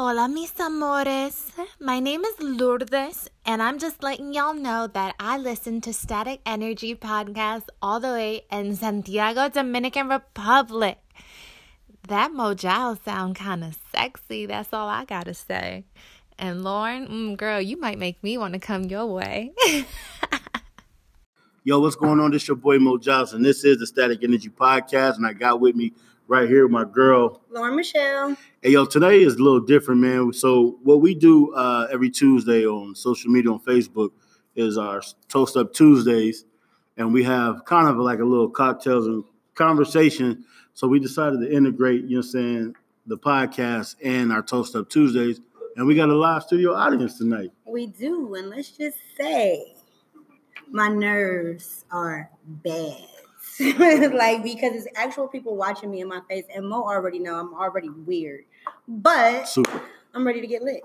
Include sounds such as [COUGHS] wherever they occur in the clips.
Hola, mis amores. My name is Lourdes, and I'm just letting y'all know that I listen to Static Energy podcast all the way in Santiago, Dominican Republic. That Mojao sound kind of sexy. That's all I gotta say. And Lauren, mm, girl, you might make me want to come your way. [LAUGHS] Yo, what's going on? This your boy Mo Johnson. This is the Static Energy Podcast, and I got with me right here with my girl Lauren Michelle. Hey, yo, today is a little different, man. So, what we do uh, every Tuesday on social media on Facebook is our Toast Up Tuesdays, and we have kind of like a little cocktails and conversation. So, we decided to integrate, you know, what I'm saying the podcast and our Toast Up Tuesdays, and we got a live studio audience tonight. We do, and let's just say, my nerves are bad. [LAUGHS] like because it's actual people watching me in my face, and Mo already know I'm already weird, but Super. I'm ready to get lit.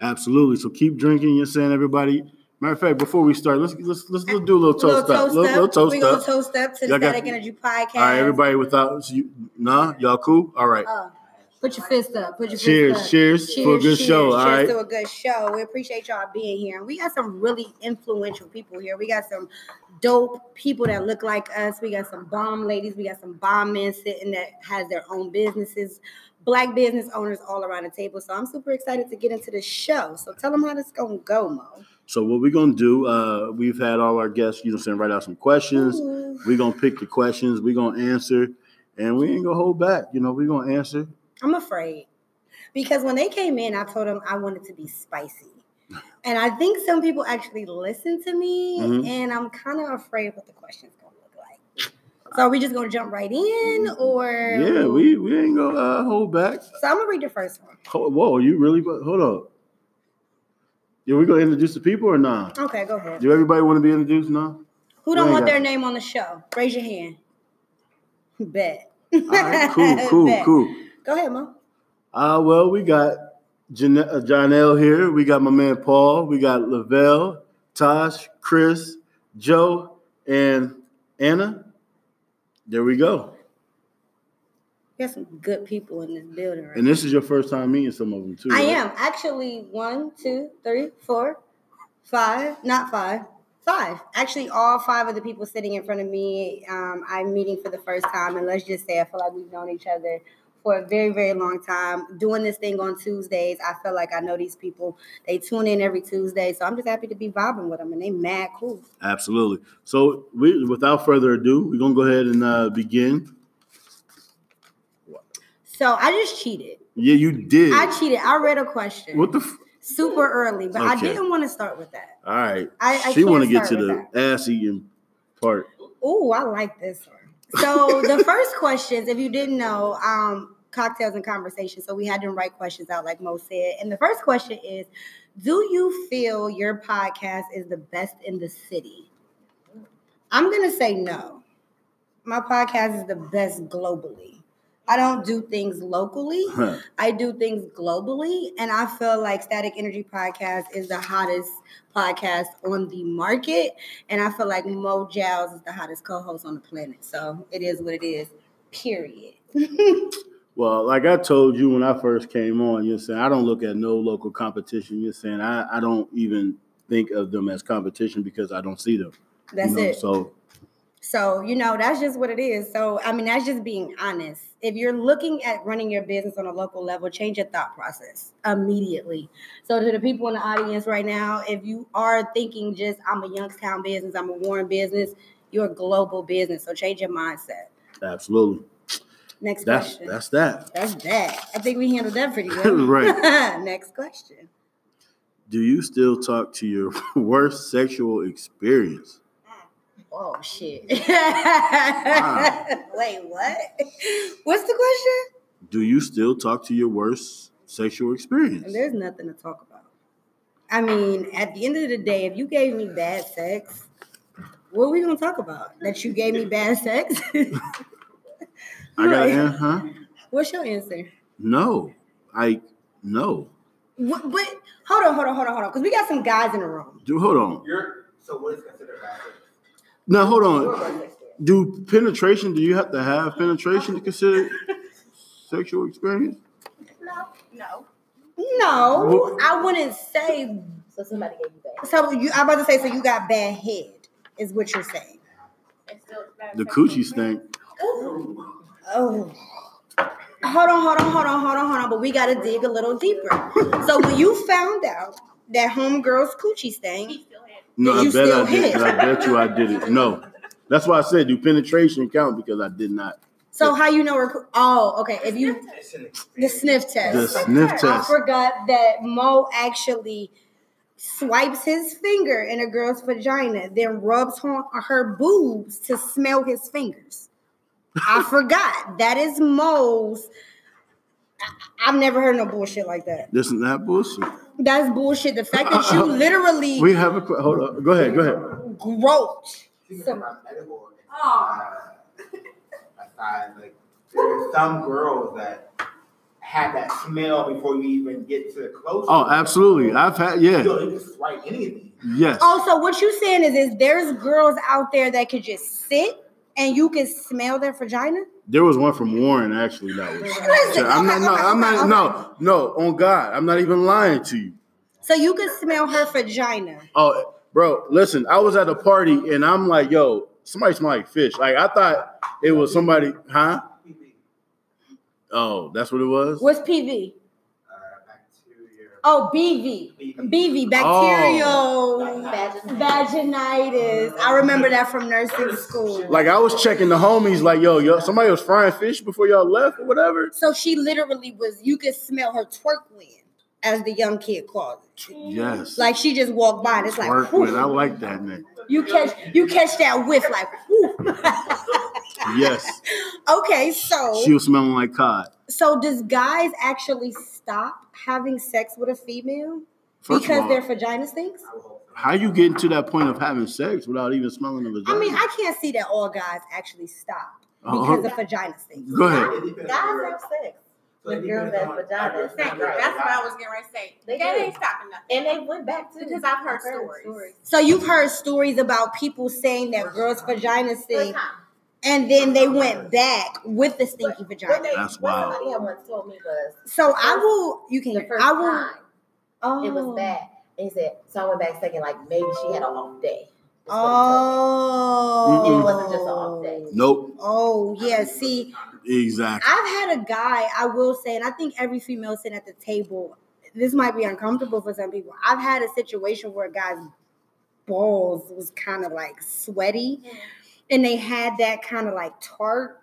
Absolutely. So keep drinking. You're saying everybody. Matter of fact, before we start, let's let's let's, let's do a little toast little up. toast Little, up. little toast we gonna toast up to the Y'all Static Energy Podcast. All right, everybody. Without so you, nah, y'all cool. All right. Uh, put your fist up. Put your Cheers, fist up. cheers for a good show, all Cheers right? to a good show. We appreciate y'all being here. And we got some really influential people here. We got some dope people that look like us. We got some bomb ladies. We got some bomb men sitting that has their own businesses. Black business owners all around the table. So I'm super excited to get into the show. So tell them how this gonna go, Mo. So what we're gonna do? Uh, we've had all our guests, you know, saying write out some questions. Ooh. We're gonna pick the questions. We're gonna answer, and we ain't gonna hold back. You know, we're gonna answer. I'm afraid because when they came in, I told them I wanted to be spicy. And I think some people actually listen to me, Mhm. and I'm kind of afraid what the questions gonna look like. So are we just gonna jump right in, or Yeah, we we ain't gonna uh, hold back. So I'm gonna read the first one. Ho- Whoa, you really? Hold up. Yeah, we gonna introduce the people or not? Okay, go ahead. Do everybody want to be introduced now? Who don't want their to. name on the show? Raise your hand. [LAUGHS] Bet. All right, cool, [LAUGHS] cool, cool. Go ahead, Mo. Uh, well, we got Jan- uh, Janelle here. We got my man Paul. We got Lavelle, Tosh, Chris, Joe, and Anna. There we go. We got some good people in this building, right? And this is your first time meeting some of them too. I right? am actually one, two, three, four, five. Not five. Five. Actually, all five of the people sitting in front of me, um, I'm meeting for the first time. And let's just say, I feel like we've known each other for a very, very long time. Doing this thing on Tuesdays, I feel like I know these people. They tune in every Tuesday, so I'm just happy to be vibing with them, and they mad cool. Absolutely. So, we, without further ado, we're gonna go ahead and uh, begin. So I just cheated. Yeah, you did. I cheated. I read a question what the? F- super early, but I didn't want to start with that. All right. I- I she want to get to the ass eating part. Oh, I like this one. So the first questions, if you didn't know, um, cocktails and conversation. So we had them write questions out, like Mo said. And the first question is: Do you feel your podcast is the best in the city? I'm gonna say no. My podcast is the best globally. I don't do things locally. [LAUGHS] Huh. I do things globally, and I feel like Static Energy Podcast is the hottest podcast on the market, and I feel like Mo Giles is the hottest co-host on the planet. So it is what it is. Period. [LAUGHS] Well, like I told you when I first came on, you're saying I don't look at no local competition. You're saying I, I don't even think of them as competition because I don't see them. you That's know? it. So So, you know, that's just what it is. So, I mean, that's just being honest. If you're looking at running your business on a local level, change your thought process immediately. So, to the people in the audience right now, if you are thinking just, I'm a Youngstown business, I'm a Warren business, you're a global business. So, change your mindset. absolutely. Next That's question. that's that. That's that. I think we handled that pretty [LAUGHS] well. Right. [LAUGHS] Next question. Do you still talk to your [LAUGHS] worst sexual experience? Oh, oh, shit. Wow. [LAUGHS] Wait, what? What's the question? Do you still talk to your worst sexual experience? There's nothing to talk about. I mean, at the end of the day, if you gave me bad sex, what are we gonna talk about? That you gave me bad sex? [LAUGHS] I got Right. an huh? What's your answer? No. I no. What, but hold on, hold on, hold on, hold on, because we got some guys in the room. Do hold on. You're so what is considered bad sex? Now hold on. Do penetration? Do you have to have penetration to consider sexual experience? No, no. No, I wouldn't say. So somebody gave you that. So you, I'm about to say. So you got bad head, is what you're saying. The coochie stink. Oh. Hold on, hold on, hold on, hold on, hold on. But we gotta dig a little deeper. So when you found out that homegirl's coochie stank, No, I bet I did. I bet you I did it. No, that's why I said do penetration count because I did not. so how you know her? coo- Oh, okay. If you the sniff test, the sniff test. I forgot that Mo actually swipes his finger in a girl's vagina, then rubs on her boobs to smell his fingers. I [LAUGHS] forgot. That is Mo's. I- I've never heard no bullshit like that. This is not bullshit. That's bullshit. The fact that you [COUGHS] literally We have a que- hold on. Go ahead. Go ahead. groped. Speaking about aside, like there's some girls that have that smell before you even get to the close. Oh, absolutely. I've had Yo, yeah. you can swipe anything. Yes. Oh, also, what you saying is, is there's girls out there that could just sit and you can smell their vagina. There was one from Warren actually that was. Listen, I'm not. okay, No, okay, I'm okay, not. No, no. On God, I'm not even lying to you. So you can smell her vagina. Oh, bro, listen. I was at a party and I'm like, yo, somebody smell like fish. Like I thought it was somebody. Huh? Oh, that's what it was. What's PV? Oh, BV. BV, bacterial oh. vaginitis. I remember that from nursing school. Like I was checking the homies. Like yo, yo, somebody was frying fish before y'all left or whatever. So she literally was. You could smell her twerkling, as the young kid calls it. Yes. Like she just walked by, and it's like whew. I like that name. you catch you catch that whiff like. Yes. [LAUGHS] okay, so She was smelling like cod. so does guys actually stop having sex with a female First because all, their vagina stinks? how you getting to that point of having sex without even smelling the vagina? I mean, I can't see that all guys actually stop Oh, because okay. the vagina stinks. Go ahead. Guys have sex. so it with girls depends that vagina is Thank not you. right. That's what I was getting ready to say. They that do. ain't stopping nothing. And they went back to Because I've heard stories. So you've heard stories about people saying that girls' vaginas stink, time. And then they went back with the stinky What vagina. they, That's what wild. somebody had once told me was So I will. You can. the first I will. time Oh, it was oh. bad. And he said, so I went back second, like maybe she had an off day. That's what he told me. And it Oh. wasn't just an off day. Nope. Oh yeah. See, Exactly. I've had a guy, I will say, and I think every female sitting at the table, this might be uncomfortable for some people. I've had a situation where a guy's balls was kind of like sweaty and they had that kind of like tart,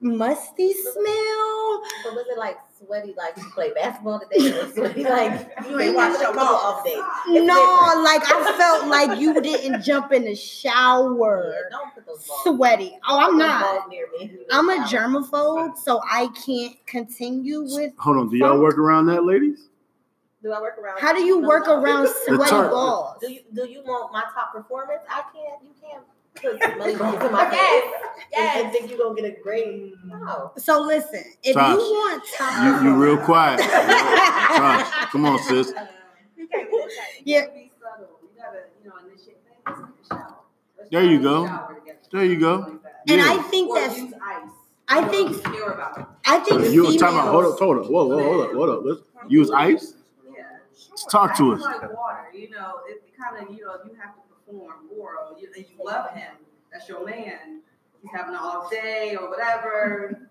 musty smell. But was it like sweaty, like you play basketball today, or sweaty, like you ain't watched your a couple balls. off days? No, like I felt like you didn't jump in the Yeah, shower don't put those balls. sweaty. Oh, I'm not. near me. I'm a germaphobe, so I can't continue with. Hold on. Do y'all work around that, ladies? Do I work around? How do you work no. around sweaty balls? Do you do you want my top performance? I can't. You can't put smelly balls in my. Yes, And, yes. and think you're gonna get a grade. No. So listen, if Tosh, you want top, You you real quiet. [LAUGHS] Tosh, come on, sis. You can't be Yeah. Subtle. You gotta, you know, initiate. Hey, let's take a shower. Let's There you go. There you go. And Yeah. I think Or that's, use ice. I think, don't care about it. I think You females. talking about? Hold up, hold up, whoa, whoa, hold up, hold up. Let's use ice. Yeah, sure. Talk to Ice us. Like water, you know, it kind of, you know, you have to perform oral. You, and you love him. That's your man. He's having an off day or whatever. [LAUGHS]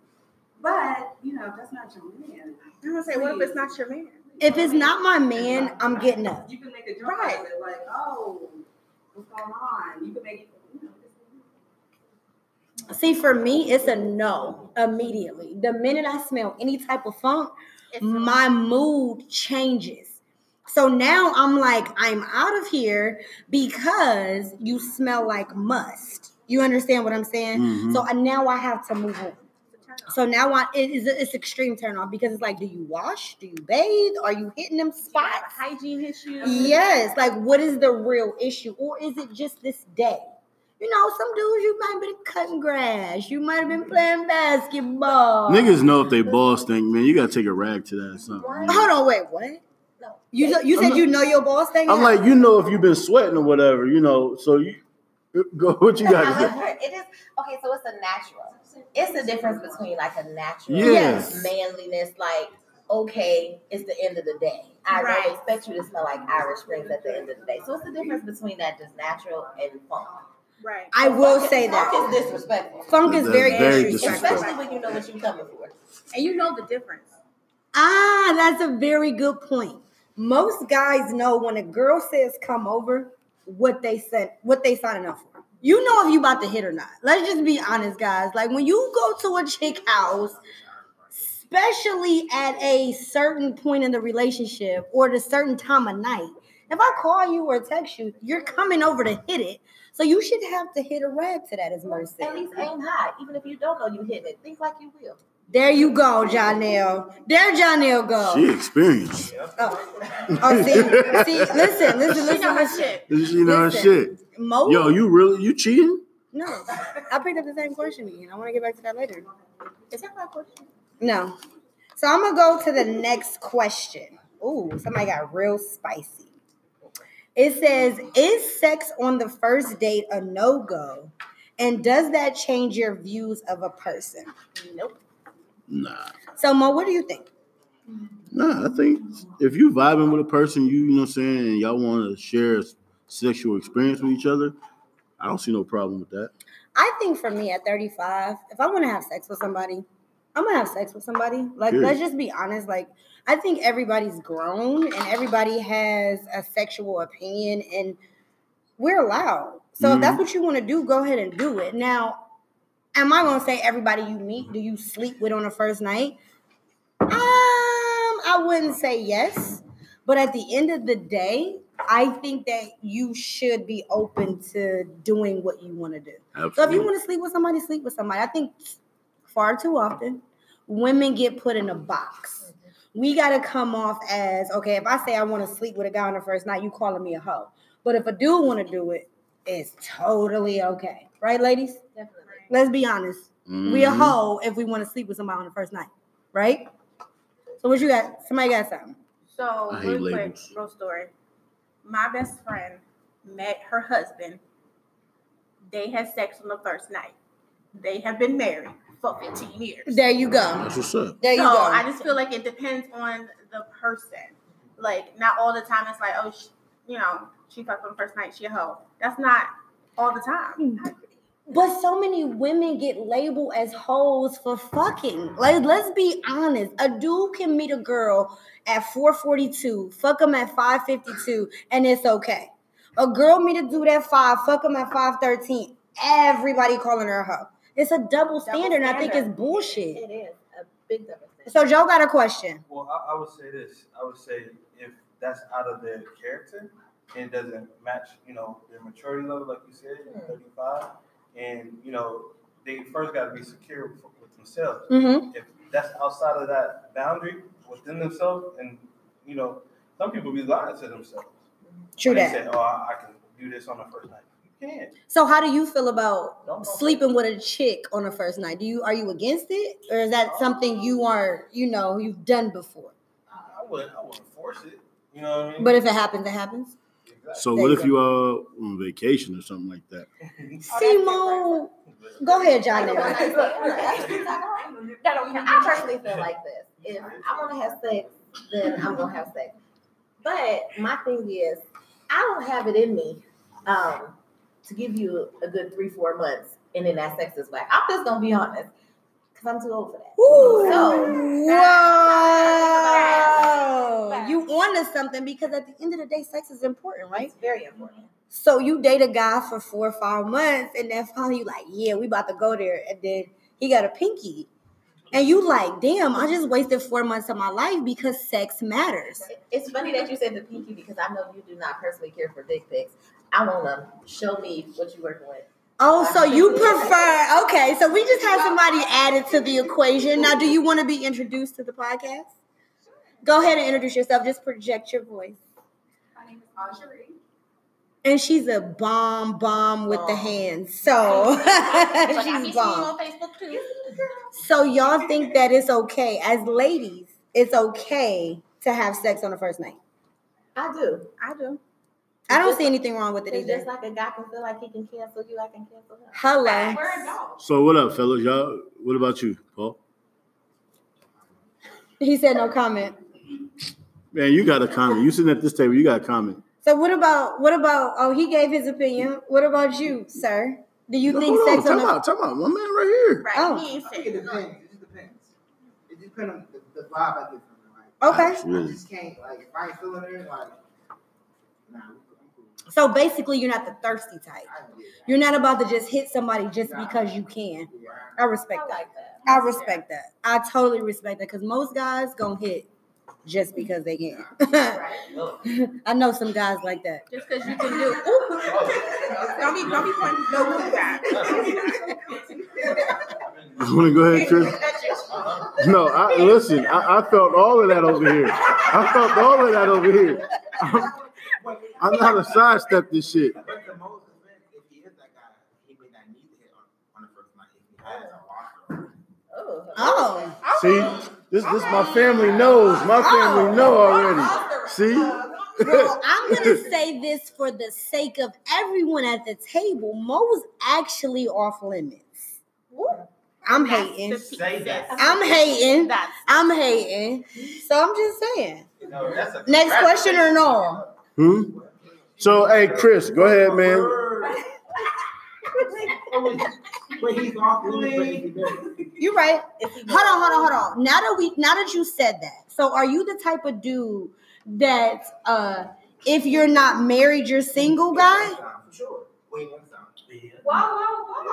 But you know, that's not your man. I'm gonna say, what if it's not your man? If it's not my man, I'm getting up. You can make a joke Right. out of it, like, oh, what's going on? You can make it. See, for me, it's a no immediately. The minute I smell any type of funk, my mood changes. So now I'm like, I'm out of here because you smell like must. You understand what I'm saying? Mhm. So now I have to move on. So now I it is it's extreme turn off because it's like, do you wash? Do you bathe? Are you hitting them spots? Hygiene issues. Yes. Like, what is the real issue, or is it just this day? You know, some dudes you might have been cutting grass, you might have been playing basketball. Niggas know if they balls stink, man. You gotta take a rag to that or something. Hold on, wait, what? No. You you said not- you know your boss thing? I'm like, you know, if you've been sweating or whatever, you know. So you [LAUGHS] go. What you got to say? It is okay. So it's a natural. It's the difference between like a natural Yes. manliness, like okay, it's the end of the day. I Right. don't expect you to smell like Irish Springs at the end of the day. So what's the difference between that just natural and funk? Right. I will Funk is- say funk that is disrespectful, funk is very, very disrespectful. disrespectful. especially when you know what you're coming for. And you know the difference. Ah, that's a very good point. Most guys know when a girl says come over, what they said, what they signing up for. You know if you about to hit or not. Let's just be honest, guys. Like when you go to a chick house, especially at a certain point in the relationship or at a certain time of night, if I call you or text you, you're coming over to hit it. So you should have to hit a rag to that, as said. At least aim high, even if you don't know you hit it. Think like you will. There you go, Janelle. There Janelle go. She experienced. Oh, oh see, see, listen, listen, She know listen, her shit. You know her Listen. shit. Mo, Yo, you really you cheating? no, I picked up the same question again. I want to get back to that later. Is that my question? No, so I'm gonna go to the next question. Ooh, somebody got real spicy. It says, "Is sex on the first date a no go?" And does that change your views of a person? Nope. Nah. So, Mo, what do you think? Nah, I think if you vibing with a person, you, you know what I'm saying, and y'all want to share a sexual experience with each other, I don't see no problem with that. I think for me at 35, if I want to have sex with somebody, I'm gonna have sex with somebody. Like, Period. let's just be honest. Like, I think everybody's grown and everybody has a sexual opinion, and we're allowed. So if that's mm-hmm. what you want to do, go ahead and do it. Now, am I gonna say everybody you meet, do you sleep with on the first night? Um, I wouldn't say yes, but at the end of the day, I think that you should be open to doing what you want to do. So if you want to sleep with somebody, sleep with somebody. I think far too often women get put in a box. We got to come off as okay. If I say I want to sleep with a guy on the first night, you calling me a hoe. But if a dude want to do it, it's totally okay, right, ladies? Definitely. Let's be honest. We a hoe if we want to sleep with somebody on the first night, right? So what you got? Somebody got something? So, I hate real quick, labels. real story. My best friend met her husband. They had sex on the first night. They have been married for 15 years. There you go. That's what's up. There you so go. I just feel like it depends on the person. Like, not all the time it's like, oh, sh you know, she fucked on the first night, she a hoe. That's not all the time. Mm. But so many women get labeled as hoes for fucking. Like, let's be honest. A dude can meet a girl at 442, fuck them at 552, and it's okay. A girl meet a dude at 5, fuck them at 513. Everybody calling her a hoe. It's a double standard, and I think it's bullshit. It is a big difference. So Joe got a question. Well, I, I would say this. I would say if that's out of their character and it doesn't match, you know, their maturity level, like you said, Hmm. 35, and, you know, they first got to be secure with, with themselves. Mm-hmm. If that's outside of that boundary within themselves, and, you know, some people be lying to themselves. True that. say, oh, I, I can do this on the first night. You can't. So how do you feel about sleeping with a chick on the first night? Do you are you against it, or is that something you aren't? you know you've done before? I wouldn't, I wouldn't force it. You know what I mean? But if it happens, it happens. So There what you if you are on vacation or something like that? Simo, go ahead, Johnny. I [LAUGHS] I personally feel like this. If I want to have sex, then I'm gonna have sex. But my thing is, I don't have it in me um, to give you a good three, four months, and then that sex is whack. I'm just gonna be honest, because I'm too old for that. Ooh, whoa! You onto something because at the end of the day, sex is important, right? It's very important. So you date a guy for four or five months, and then finally you like, yeah, we about to go there, and then he got a pinky, and you like, damn, I just wasted four months of my life because sex matters. It's funny that you said the pinky because I know you do not personally care for dick pics. I want to show me what you're working with. Oh, so you prefer? Okay, so we just had somebody added to the equation. Now, do you want to be introduced to the podcast? Go ahead and introduce yourself. Just project your voice. My name is Anjari. And she's a bomb, bomb with the hands. So [LAUGHS] But [LAUGHS] I be she's bomb. on Facebook too. So y'all think that it's okay as ladies? It's okay to have sex on the first night. I do. I do. I don't see anything wrong with it It's just like a guy can feel like he can cancel you, I can cancel him. Hello. So what up, fellas? Y'all what about you, Paul? He said no comment. Man, you got a comment. You sitting at this table, you got a comment. So what about what about? Oh, he gave his opinion. What about you, sir? Do you No, think hold on, sex on Time the out, time out. My man right here. Right. Oh. He ain't I think saying it depends. It just depends. It just depends on the, the vibe I get from her. Like, Okay. I, I just can't like if I ain't feeling her, like nah, So basically, you're not the thirsty type. I can get that. You're not about to just hit somebody just because you can. I respect I that. like that. I respect that. I totally respect that because most guys gonna hit just because they can. [LAUGHS] I know some guys like that. Just because you can do. Ooh. don't be don't be pointing no good [LAUGHS] guy. You want to go ahead, Chris? No, I listen. I, I felt all of that over here. I felt all of that over here. [LAUGHS] I'm not a sidestep this shit. But the most offense, if he is that guy, he may not need to hit on, on the first night if he has a roster. Oh. Oh, See, this this my family knows. My family know already. See. well, [LAUGHS] I'm gonna say this for the sake of everyone at the table. Mo's actually off limits. I'm hating. Say that. I'm hating. That's I'm hating. So I'm just saying. No, that's a Next question or no? Hmm? So, hey, Chris, go ahead, man. [LAUGHS] But he's off limits, but if he does. [LAUGHS] You're right. Hold on, hold on, hold on. Now that we now that you said that, so are you the type of dude that uh if you're not married, you're single guy? For sure. Wait one time.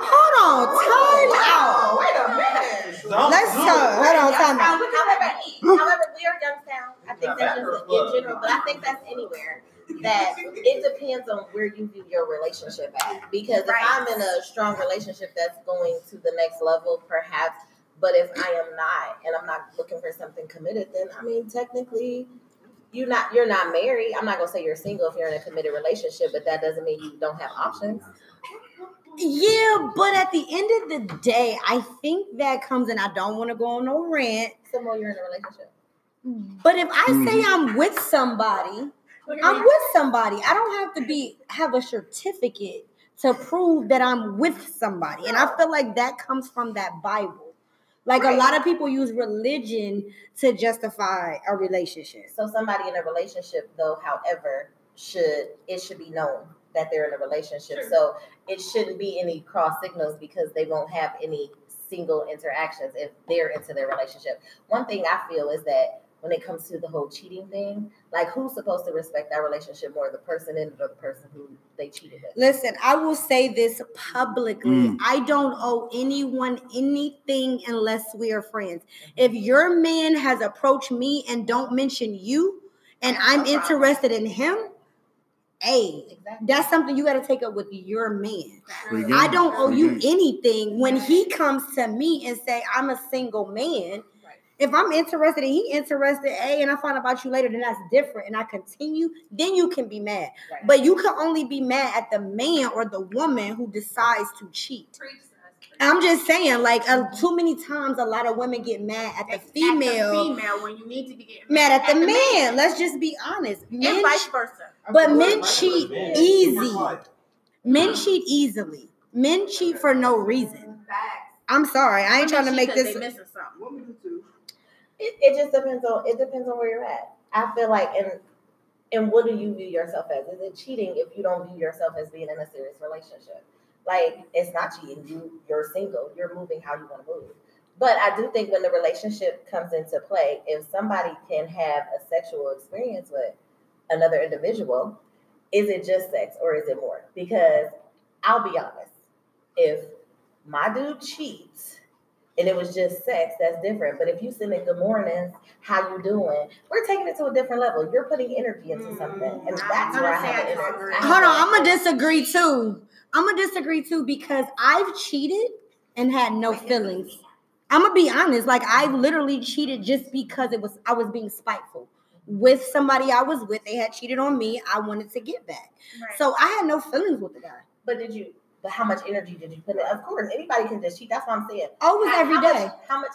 Hold on, time out. Wait a minute. Don't Let's do talk. Hold on, time out. However, however, we are Youngstown. I think that's just in general, but I think that's anywhere. That it depends on where you view your relationship at. Because if I'm in a strong relationship that's going to the next level, perhaps. But if I am not, and I'm not looking for something committed, then I mean, technically, you're not you're not married. I'm not gonna say you're single if you're in a committed relationship, but that doesn't mean you don't have options. Yeah, but at the end of the day, I think that comes and I don't want to go on no rant. So while you're in a relationship. But if I say mm-hmm. I'm with somebody, I'm with somebody. I don't have to be have a certificate to prove that I'm with somebody. And I feel like that comes from that Bible. Like a lot of people use religion to justify a relationship. So somebody in a relationship, though, however, should it should be known that they're in a relationship. So it shouldn't be any cross signals because they won't have any single interactions if they're into their relationship. One thing I feel is that when it comes to the whole cheating thing, like who's supposed to respect that relationship more, the person in it or the person who they cheated with? Listen, I will say this publicly. Mm. I don't owe anyone anything unless we are friends. If your man has approached me and don't mention you and I'm interested in him, hey, Exactly. that's something you got to take up with your man. I don't owe you anything when he comes to me and say I'm a single man. Right. If I'm interested and he interested, hey, and I find about you later, then that's different. And I continue, then you can be mad. Right. But you can only be mad at the man or the woman who decides to cheat. I'm just saying, like, uh, too many times, a lot of women get mad at the At the female, female when you need to be getting mad at the, man. man. Let's just be honest. and vice versa. but men cheat easy. Men cheat easily. Men cheat for no reason. I'm sorry, I ain't trying to Women make cheat 'cause this. They missing something. Women do too. It, it just depends on it depends on where you're at. I feel like and and what do you view yourself as? Is it cheating if you don't view yourself as being in a serious relationship? Like it's not cheating. You you're single. You're moving how you want to move. But I do think when the relationship comes into play, if somebody can have a sexual experience with another individual, is it just sex or is it more? Because I'll be honest, if my dude cheats and it was just sex, that's different. But if you send it good mornings, how you doing? We're taking it to a different level. You're putting energy into something, and Mm, that's I'm where I have I an energy. disagree. I have Hold on, I'm gonna disagree too. I'm gonna disagree too because I've cheated and had no feelings. I'm gonna be honest, like I literally cheated just because it was I was being spiteful with somebody I was with. They had cheated on me. I wanted to get back, Right. so I had no feelings with the guy. But did you? But how much energy did you put in? Of course, anybody can just cheat. That's what I'm saying. Always How- every how day. Much, how much?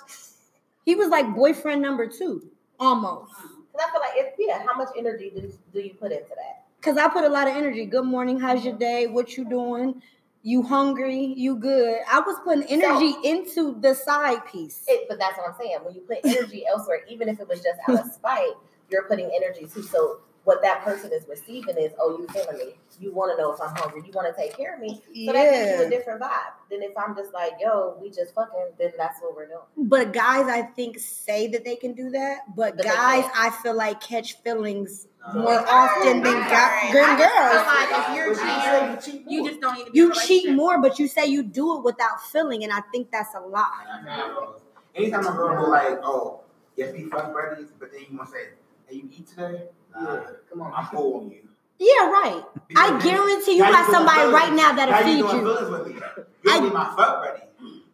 He was like boyfriend number two, almost. Because I feel like it's yeah. How much energy do, do you put into that? Cause I put a lot of energy. Good morning, how's your day? What you doing? You hungry? You good? I was putting energy into the side piece. It, but that's what I'm saying. When you put energy [LAUGHS] elsewhere, even if it was just out of spite, you're putting energy too. So what that person is receiving is, oh, you feeling me? You want to know if I'm hungry? You want to take care of me? So that gives you a different vibe than if I'm just like, yo, we just fucking. Then that's what we're doing. But guys, I think say that they can do that. But But guys. I feel like catch feelings No. more often than I'm go- sorry. than I just feel girls. like if you're But cheating, cheat, you just don't need to You cheat more, but you say you do it without feeling, and I think that's a lie. Anytime a girl be like, oh, yes, we fuck buddies, but then you want to say, hey, you eat today? Nah, uh, Come on. I'm on you. Yeah, right. I guarantee you Now doing somebody right now that'll Now you feed doing you. with me. You I- ain't my fuck buddy.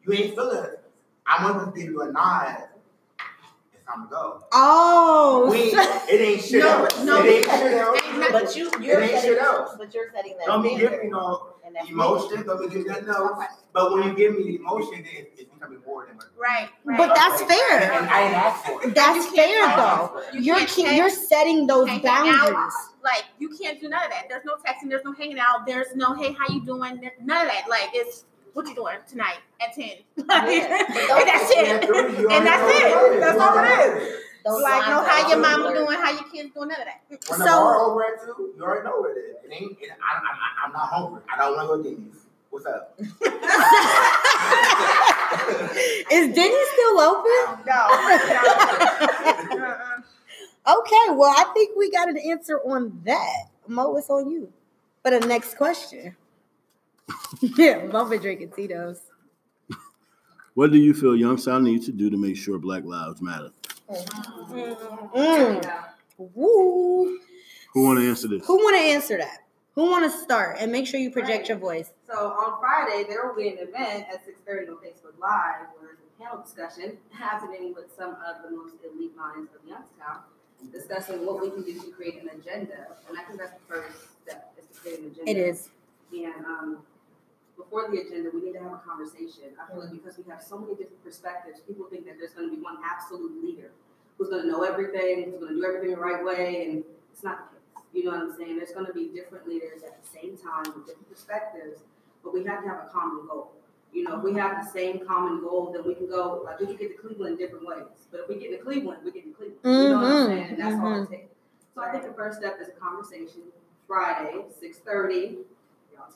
You ain't feeling it. I'm gonna give you a nod. It's time to go. Oh, We it ain't shit [LAUGHS] No, else. no, it ain't shit else. But you, you're ain't setting, shit else. but you're setting that Don't be standard. giving me no emotion. Don't be giving nothing else. But when you give me the emotion, then it- it's becoming more than what. Right, right. But that's And, fair. and I ain't asked for it. That's fair though. You You're can't you're setting those can't out. boundaries. Like you can't do none of that. There's no texting. There's no hanging out. There's no hey, how you doing? None of that. Like it's what you doing tonight at ten. [LAUGHS] Yeah. and that's it. And that's it. That's all it is. Those like no, how your mama blurred. doing? How your kids doing? None of that. When the So- bar over at two, you already know what it is. It ain't. It, I, I, I'm not hungry. I don't want to go to Denny's. What's up? [LAUGHS] [LAUGHS] Is Denny still open? No, no. Uh-uh. Okay, well, I think we got an answer on that. Mo, it's on you for the next question. [LAUGHS] yeah, Mo been drinking Tito's. What do you feel Youngstown needs to do to make sure Black Lives Matter? Mm. Woo. Who want to answer this? Who want to answer that? Who want to start? And make sure you project your voice. So on Friday, there will be an event at 6:30 on Facebook Live where it's a panel discussion happening with some of the most elite minds of Youngstown, discussing what we can do to create an agenda. And I think that's the first step is to create an agenda. It is. And um, before the agenda, we need to have a conversation. I feel like because we have so many different perspectives, people think that there's going to be one absolute leader who's going to know everything, who's going to do everything the right way, and it's not the case. You know what I'm saying? There's going to be different leaders at the same time with different perspectives, but we have to have a common goal. You know, if we have the same common goal, then we can go, like, we can get to Cleveland different ways. But if we get to Cleveland, we get to Cleveland. You know what I'm Mhm, saying? And that's all mhm. it takes. So I think the first step is a conversation Friday, 6:30. Y'all.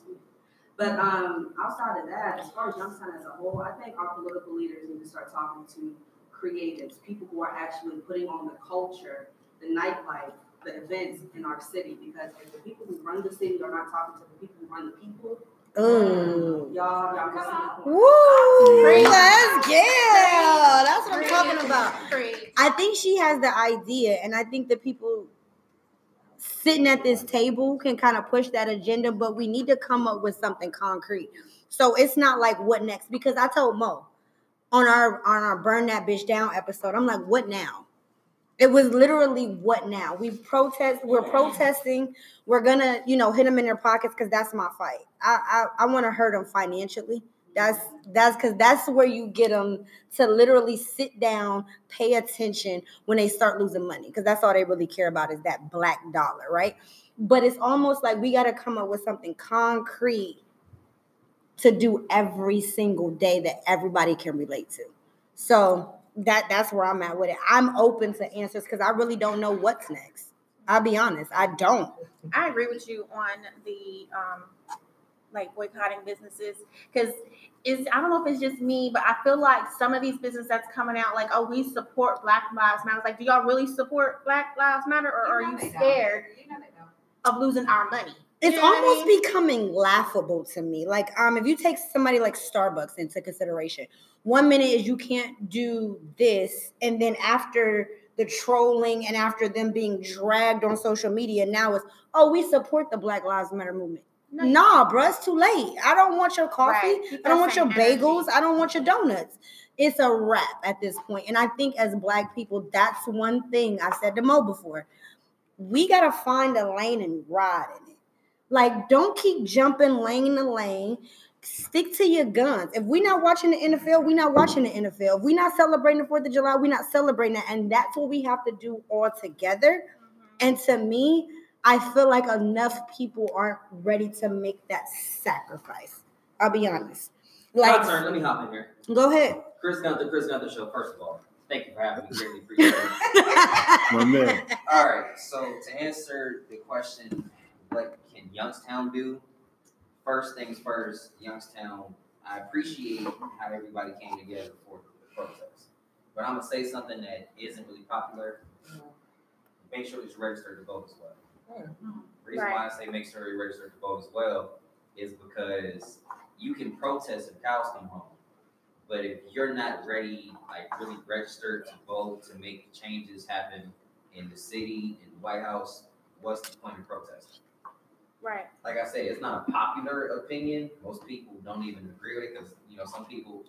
But um, outside of that, as far as Youngstown as a whole, I think our political leaders need to start talking to creatives, people who are actually putting on the culture, the nightlife, the events in our city. Because if the people who run the city are not talking to the people who run the people, Ooh. y'all, y'all missing the point. Woo! Let's yeah. That's what I'm talking about. I think she has the idea, and I think the people sitting at this table can kind of push that agenda, but we need to come up with something concrete. So it's not like what next? Because I told Mo on our on our burn that bitch down episode, I'm like, what now? It was literally what now? We protest, we're protesting, we're gonna, you know, hit them in their pockets because that's my fight. I I, I want to hurt them financially. That's that's because that's where you get them to literally sit down, pay attention when they start losing money, because that's all they really care about is that black dollar, right? But it's almost like we got to come up with something concrete to do every single day that everybody can relate to. So that that's where I'm at with it. I'm open to answers because I really don't know what's next. I'll be honest, I don't. I agree with you on the um like boycotting businesses because is I don't know if it's just me, but I feel like some of these businesses that's coming out like, oh, we support Black Lives Matter. It's like, do y'all really support Black Lives Matter, or are you scared of losing our money? It's You know what I almost mean? becoming laughable to me. Like, um, if you take somebody like Starbucks into consideration, one minute is you can't do this, and then after the trolling and after them being dragged on social media, now it's oh, we support the Black Lives Matter movement. No, Nah, bruh, it's too late. I don't want your coffee. Right. I don't want your energy. bagels. I don't want your donuts. It's a wrap at this point. And I think as black people, that's one thing I said to Mo before. We gotta find a lane and ride in it. Like, don't keep jumping lane to lane. Stick to your guns. If we're not watching the NFL, we're not watching the NFL. If we're not celebrating the Fourth of July, we're not celebrating that. And that's what we have to do all together. Mm-hmm. And to me, I feel like enough people aren't ready to make that sacrifice. I'll be honest. My Like, turn. Let me hop in here. go ahead. Chris Gunther, Chris Gunther Show. First of all, thank you for having me. Greatly appreciate it. [LAUGHS] My man. All right. So to answer the question, what can Youngstown do? First things first, Youngstown. I appreciate how everybody came together for the protest, but I'm gonna say something that isn't really popular. Make sure it's registered to vote as well. The reason why I say make sure you register to vote as well is because you can protest if cows come home. But if you're not ready, like really registered to vote to make changes happen in the city, in the White House, what's the point of protesting? Right. Like I said, it's not a popular opinion. Most people don't even agree with it because you know some people,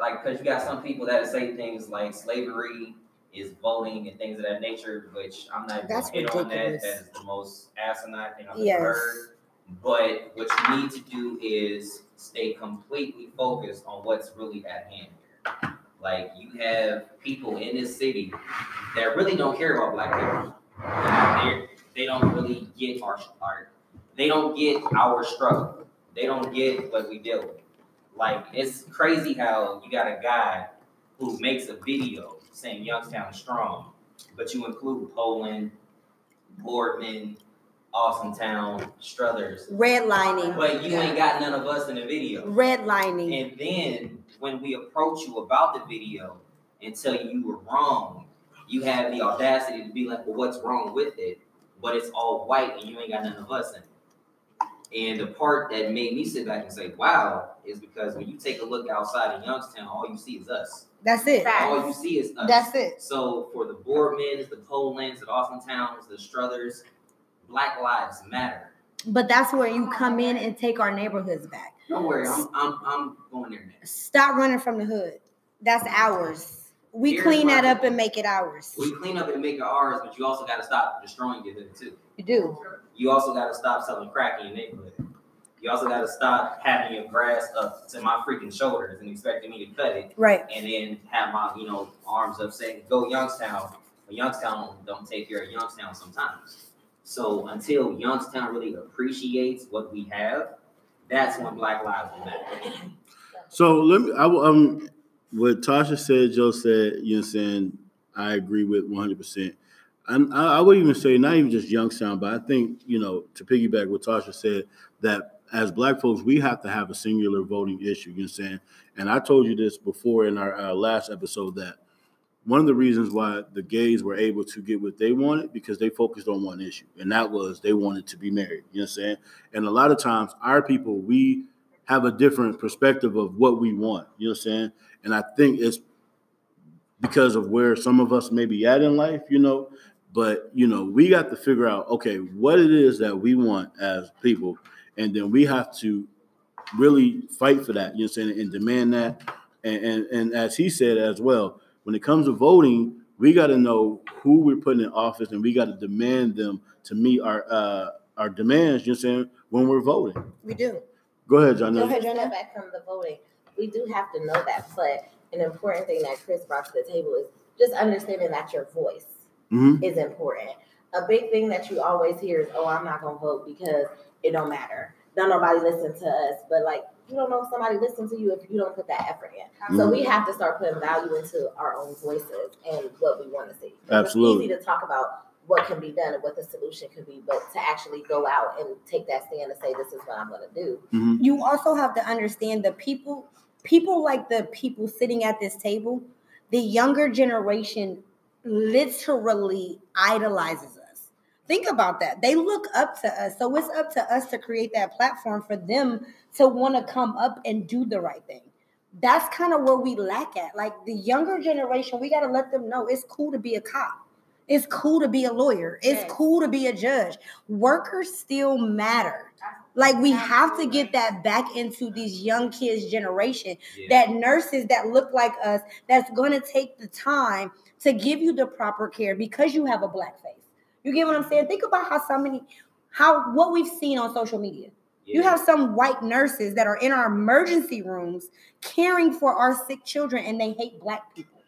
like because you got some people that say things like slavery is voting and things of that nature, which I'm not That's hit on that. That is the most asinine thing I've Yes. ever heard. But what you need to do is stay completely focused on what's really at hand here. Like you have people in this city that really don't care about black people. They're- They don't really get our, our they don't get our struggle. They don't get what we deal with. Like it's crazy how you got a guy who makes a video saying Youngstown is strong, but you include Poland, Boardman, Austintown, Struthers, Redlining. but you ain't got none of us in the video. Redlining. And then when we approach you about the video and tell you you were wrong, you have the audacity to be like, well, what's wrong with it? But it's all white and you ain't got none of us in it. And the part that made me sit back and say, wow, is because when you take a look outside of Youngstown, all you see is us. That's it. All you see is us. That's it. So for the Boardmans, the Polands, the Austintowns, the Struthers, Black Lives Matter. But that's where you come in and take our neighborhoods back. Don't worry, I'm I'm, I'm going there next. Stop running from the hood. That's ours. We Here's clean that up and make it ours. We clean up and make it ours, but you also got to stop destroying your hood too. You do. You also got to stop selling crack in your neighborhood. You also got to stop having your grass up to my freaking shoulders and expecting me to cut it, Right. and then have my you know arms up saying go Youngstown. But Youngstown don't take care of Youngstown sometimes. So until Youngstown really appreciates what we have, that's when Black Lives matter. So let me. I will. Um, what Tasha said, Joe said. You know, saying I agree with 100. percent And I, I would even say not even just Youngstown, but I think you know to piggyback what Tasha said that as Black folks we have to have a singular voting issue. You know, what I'm saying. And I told you this before in our uh, last episode that one of the reasons why the gays were able to get what they wanted because they focused on one issue, and that was they wanted to be married. You know what I'm saying? And a lot of times, our people, we have a different perspective of what we want. You know what I'm saying? And I think it's because of where some of us may be at in life, you know. But you know, we got to figure out, okay, what it is that we want as people, and then we have to really fight for that. You know what I'm saying? And demand that. And and, and as he said as well, when it comes to voting, we got to know who we're putting in office, and we got to demand them to meet our uh, our demands. You know what I'm saying? When we're voting. We do. Go ahead, John. Go ahead, Step Jonah. back from the voting. We do have to know that, but an important thing that Chris brought to the table is just understanding that your voice Mhm. is important. A big thing that you always hear is, "Oh, I'm not gonna vote because it don't matter. Don't nobody listen to us." But like, you don't know if somebody listen to you if you don't put that effort in. So we have to start putting value into our own voices and what we want to see. Absolutely. It's easy to talk about what can be done and what the solution could be, but to actually go out and take that stand and say, "This is what I'm going to do." Mhm. You also have to understand the people, people like the people sitting at this table, the younger generation literally idolizes us. Think about that. They look up to us. So it's up to us to create that platform for them to want to come up and do the right thing. That's kind of where we lack at. Like the younger generation, we got to let them know it's cool to be a cop. It's cool to be a lawyer. It's Yes. cool to be a judge. Workers still matter. Like we have to get that back into these young kids' generation. Yeah. That nurses that look like us, that's going to take the time to give you the proper care because you have a black face. You get what I'm saying? Think about how so many, how what we've seen on social media. You have some white nurses that are in our emergency rooms caring for our sick children, and they hate black people.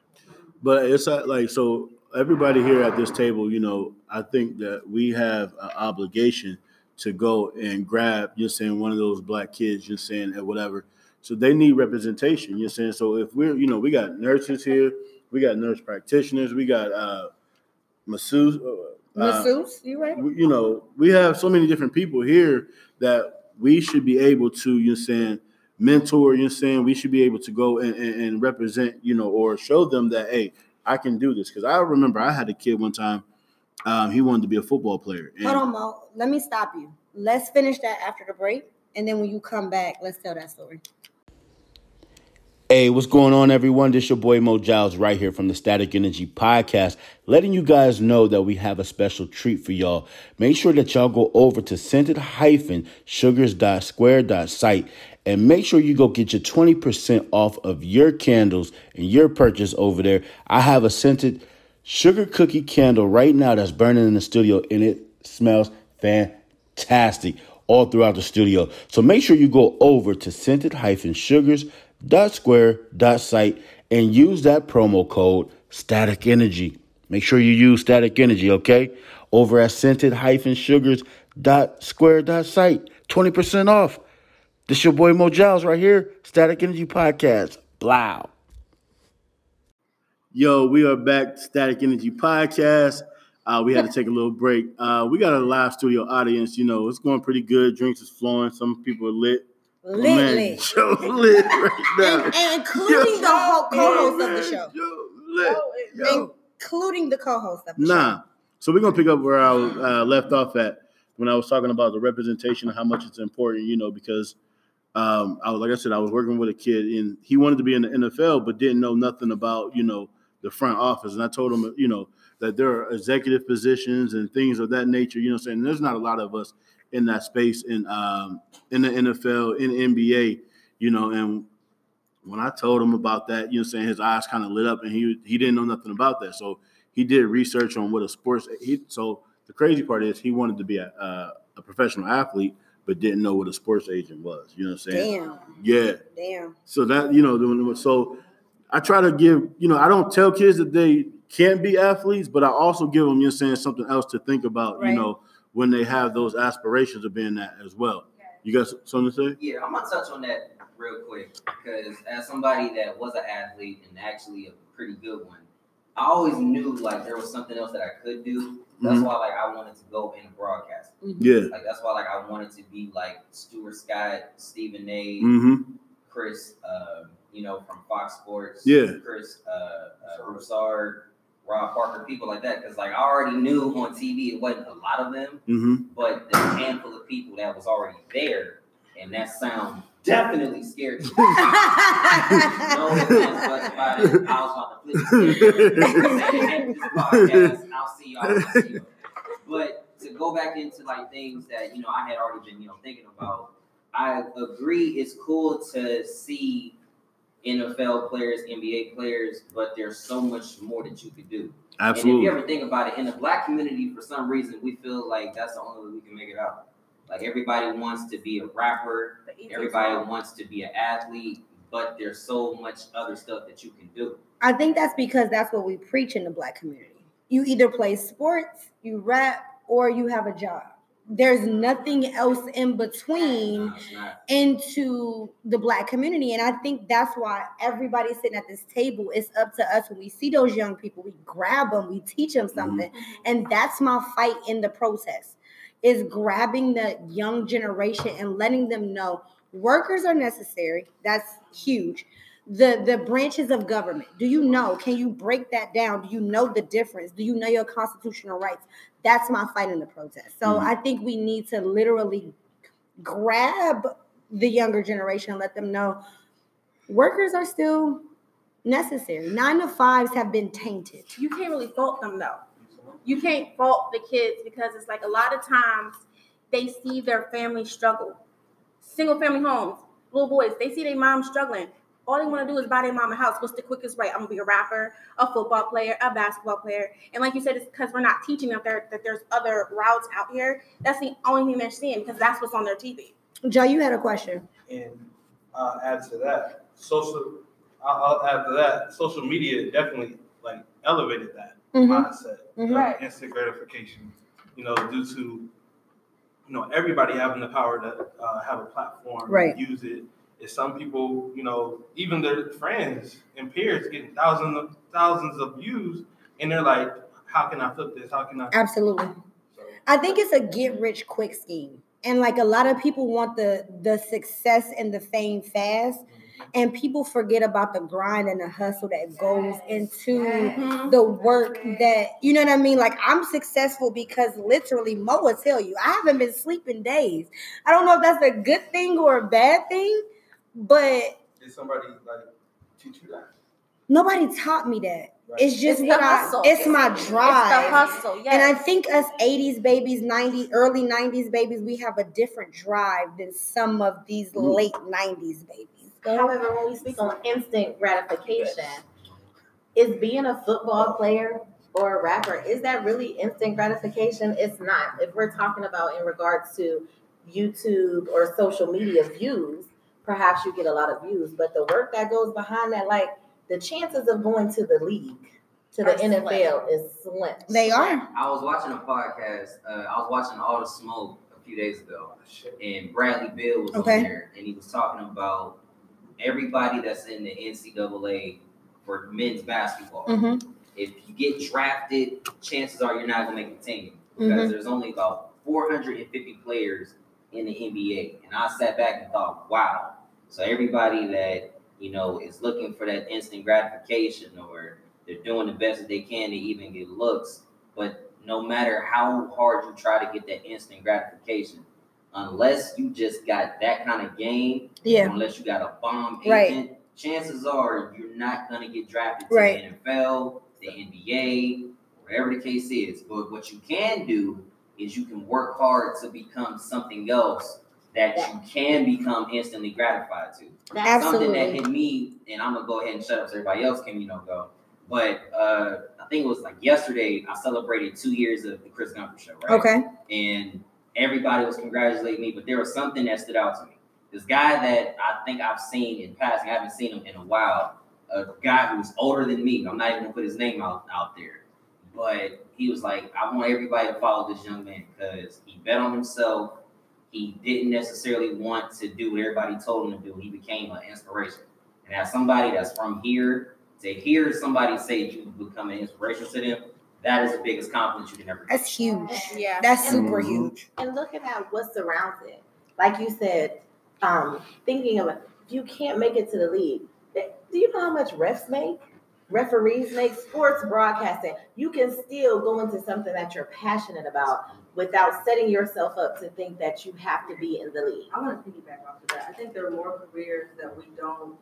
But it's uh, like so. Everybody here at this table, you know, I think that we have an obligation to go and grab, you're saying one of those black kids, you're saying or whatever. So they need representation. You're saying so if we're, you know, we got nurses here, we got nurse practitioners, we got uh masseuse, uh, Masseuse, you right? we- you know, we have so many different people here that we should be able to, you know, saying, mentor, you know, saying we should be able to go and, and, and represent, you know, or show them that, hey, I can do this. Cause I remember I had a kid one time, um, he wanted to be a football player. And Hold on, Mo. Let me stop you. Let's finish that after the break. And then when you come back, let's tell that story. Hey, what's going on, everyone? This your boy Mo Giles right here from the Static Energy Podcast, letting you guys know that we have a special treat for y'all. Make sure that y'all go over to scented sugars.square site and make sure you go get your 20% off of your candles and your purchase over there. I have a scented sugar cookie candle right now that's burning in the studio and it smells fantastic all throughout the studio. So make sure you go over to scented hyphen sugars.square.site and use that promo code static energy. Make sure you use static energy, okay? Over at scented sugars.square.site. 20% off. This your boy Mo Giles right here, Static Energy Podcast. Blow. Yo, we are back, Static Energy Podcast. Uh, we had to take a little break. Uh, we got a live studio audience. You know, it's going pretty good. Drinks is flowing. Some people are lit. Lit, Man, lit. [LAUGHS] Joe lit right now. And, and including the whole co-host of the show. Lit. Yo. Including the co-host of the show. Nah. So we're gonna pick up where I uh, left off at when I was talking about the representation and how much it's important. You know, because um, I was like I said, I was working with a kid and he wanted to be in the NFL, but didn't know nothing about you know the front office. And I told him, you know, that there are executive positions and things of that nature. You know, saying there's not a lot of us in that space in um, in the NFL, in the NBA. You know, and when I told him about that, you know, saying his eyes kind of lit up, and he he didn't know nothing about that. So he did research on what a sports. He, so the crazy part is he wanted to be a, a, a professional athlete, but didn't know what a sports agent was. You know what I'm saying? Damn. Yeah. Damn. So that you know, so I try to give you know I don't tell kids that they can't be athletes, but I also give them you know saying something else to think about. Right. You know when they have those aspirations of being that as well. You got something to say? Yeah, I'm gonna touch on that real quick because as somebody that was an athlete and actually a pretty good one, I always knew like there was something else that I could do. That's Mhm. why like I wanted to go in broadcast. Yeah. Like that's why like I wanted to be like Stuart Scott, Stephen A, Mm-hmm. Chris, um, you know, from Fox Sports. Yeah. Chris uh, uh, Broussard, Rob Parker, people like that. Because like I already knew on TV it wasn't a lot of them, Mm-hmm. but the handful of people that was already there, and that sound definitely scared me. [LAUGHS] [LAUGHS] no offense whatsoever. I was about to flip this. I'll see y'all. I'll see y'all. But to go back into like things that you know I had already been you know thinking about, I agree it's cool to see NFL players, NBA players, but there's so much more that you could do. And if you ever think about it, in the black community, for some reason, we feel like that's the only way we can make it out. Like everybody wants to be a rapper, everybody wants to be an athlete, but there's so much other stuff that you can do. I think that's because that's what we preach in the black community. You either play sports, you rap, or you have a job. There's nothing else in between into the black community. And I think that's why everybody sitting at this table, it's up to us when we see those young people, we grab them, we teach them mm-hmm. something. And that's my fight in the process is grabbing the young generation and letting them know workers are necessary. That's huge. The the branches of government. Do you know? Can you break that down? Do you know the difference? Do you know your constitutional rights? That's my fight in the protest. So Mhm. I think we need to literally grab the younger generation and let them know workers are still necessary. Nine to fives have been tainted. you can't really fault them though. You can't fault the kids because it's like a lot of times they see their family struggle. Single family homes, little boys, they see their mom struggling. All they want to do is buy their mom a house. What's the quickest way? I'm gonna be a rapper, a football player, a basketball player. And like you said, it's because we're not teaching them there that there's other routes out here. That's the only thing they're seeing because that's what's on their TV. Joe, you had a question. And uh, add to that, social. I'll, I'll add to that. Social media definitely like elevated that Mhm. mindset, Mhm. of Right. instant gratification. You know, due to you know, everybody having the power to uh, have a platform, Right. use it. Is some people, you know, even their friends and peers getting thousands of thousands of views, and they're like, "How can I flip this? How can I?" Absolutely. So, I think it's a get rich quick scheme. And like a lot of people want the the success and the fame fast. And people forget about the grind and the hustle that goes into Mhm. the work that you know what I mean. Like I'm successful because literally Mo will tell you I haven't been sleeping days. I don't know if that's a good thing or a bad thing, but did somebody like teach you that? nobody taught me that. Right. It's just It's what the I hustle. it's my It's drive. the hustle. Yes. And I think us 80s babies, 90s, early 90s babies, we have a different drive than some of these Mm. late 90s babies. However, when we speak on instant gratification, is being a football player or a rapper, is that really instant gratification? It's not. If we're talking about in regards to YouTube or social media views, perhaps you get a lot of views, but the work that goes behind that, like the chances of going to the league, to the Are slim. NFL is slim. They are. I was watching a podcast. Uh, I was watching All the Smoke a few days ago, and Bradley Beal was Okay. on there, and he was talking about everybody that's in the NCAA for men's basketball. Mm-hmm. If you get drafted, chances are you're not gonna make the team because Mhm. there's only about 450 players in the NBA. And I sat back and thought, wow. So everybody that you know is looking for that instant gratification or they're doing the best that they can to even get looks, but no matter how hard you try to get that instant gratification, unless you just got that kind of game, Yeah. unless you got a bomb Right. agent, chances are you're not gonna get drafted to Right. the NFL, the NBA, whatever the case is. But what you can do is you can work hard to become something else that you can become instantly gratified to. That's Something that hit me, and I'm gonna go ahead and shut up so everybody else can, you know, go. But uh, I think it was like yesterday. I celebrated two years of the Chris Gunther show, right? Okay. and everybody was congratulating me, but there was something that stood out to me. This guy that I think I've seen in passing, I haven't seen him in a while, a guy who's older than me. I'm not even gonna put his name out, out there. But he was like, I want everybody to follow this young man because he bet on himself. He didn't necessarily want to do what everybody told him to do. He became an inspiration. And as somebody that's from here, to hear somebody say you become an inspiration to them, that is the biggest compliment you can ever get. That's huge. yeah. That's super Mhm. huge. and looking at what surrounds it. Like you said, um, thinking of it, if you can't make it to the league, do you know how much refs make? Referees make sports broadcasting. You can still go into something that you're passionate about without setting yourself up to think that you have to be in the league. I want to piggyback off of that. I think there are more careers that we don't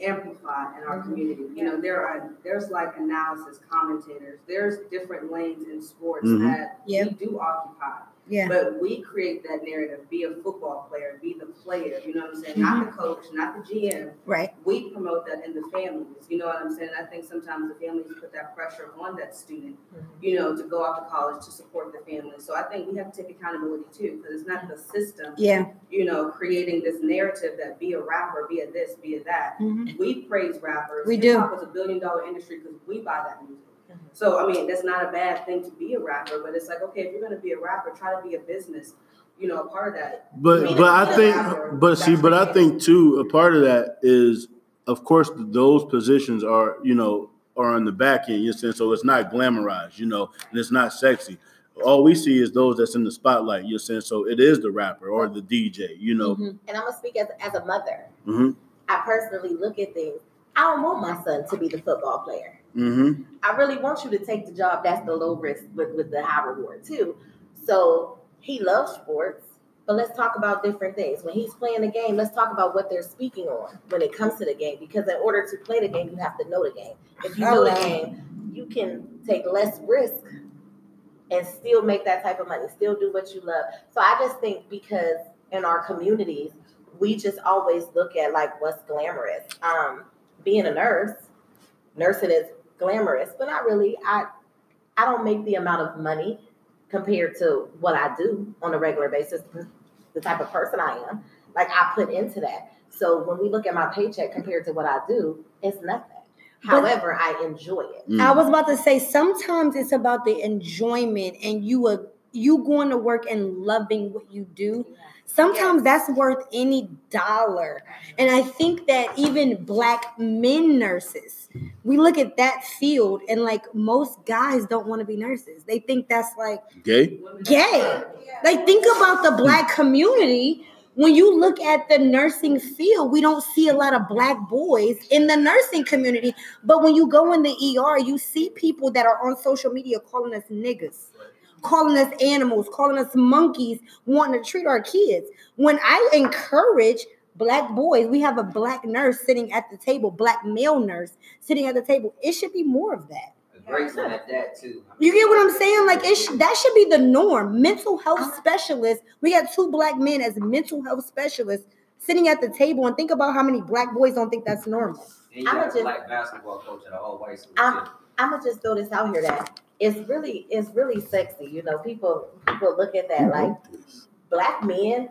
amplify in our community. You know, there are there's like analysis commentators. There's different lanes in sports Mhm. that Yeah. we do occupy. Yeah. But we create that narrative. Be a football player. Be the player. You know what I'm saying? Not the coach. Not the GM. Right. we promote that in the families. You know what I'm saying? I think sometimes the families put that pressure on that student, you know, to go off to college to support the family. So I think we have to take accountability too, because it's not the system, Yeah. you know, creating this narrative that be a rapper, be a this, be a that. Mhm. We praise rappers. We Hip hop is a billion dollar industry because we buy that music. Mhm. So I mean, that's not a bad thing to be a rapper, but it's like okay, if you're gonna be a rapper, try to be a business, you know, a part of that. But mean, but I think rapper, but see but I think too a part of that is of course those positions are you know are on the back end. You know, so it's not glamorized, you know, and it's not sexy. All we see is those that's in the spotlight. You're saying so it is the rapper or the DJ, you know. Mhm. And I'm gonna speak as, as a mother. hmm I personally look at things. I don't want my son to be the football player. Hmm I really want you to take the job that's the low risk with, with the high reward too. So he loves sports, but let's talk about different things. When he's playing the game, let's talk about what they're speaking on when it comes to the game. Because in order to play the game, you have to know the game. If you know the game, you can take less risk and still make that type of money, still do what you love. So I just think because in our communities, we just always look at like what's glamorous. Um, being a nurse, nursing is glamorous, but not really. I I don't make the amount of money compared to what I do on a regular basis, the type of person I am. Like I put into that. So when we look at my paycheck compared to what I do, it's nothing. But- However, I enjoy it. Mm. I was about to say sometimes it's about the enjoyment and you are you going to work and loving what you do, sometimes that's worth any dollar. And I think that even black men nurses, we look at that field and like most guys don't want to be nurses. They think that's like Gay? gay. Like think about the black community. When you look at the nursing field, we don't see a lot of black boys in the nursing community. But when you go in the ER, you see people that are on social media calling us niggas, calling us animals, calling us monkeys, wanting to treat our kids. When I encourage black boys, we have a black nurse sitting at the table, black male nurse sitting at the table. It should be more of that. A great at that too. You get what I'm saying? Like it sh- that should be the norm. Mental health uh-huh. specialists. We got two black men as mental health specialists sitting at the table, and think about how many black boys don't think that's normal. And you I'ma got a just- black basketball coach at a all white school I'm- I'm gonna just throw this out here that it's really it's really sexy. You know, people people look at that mm-hmm. like black men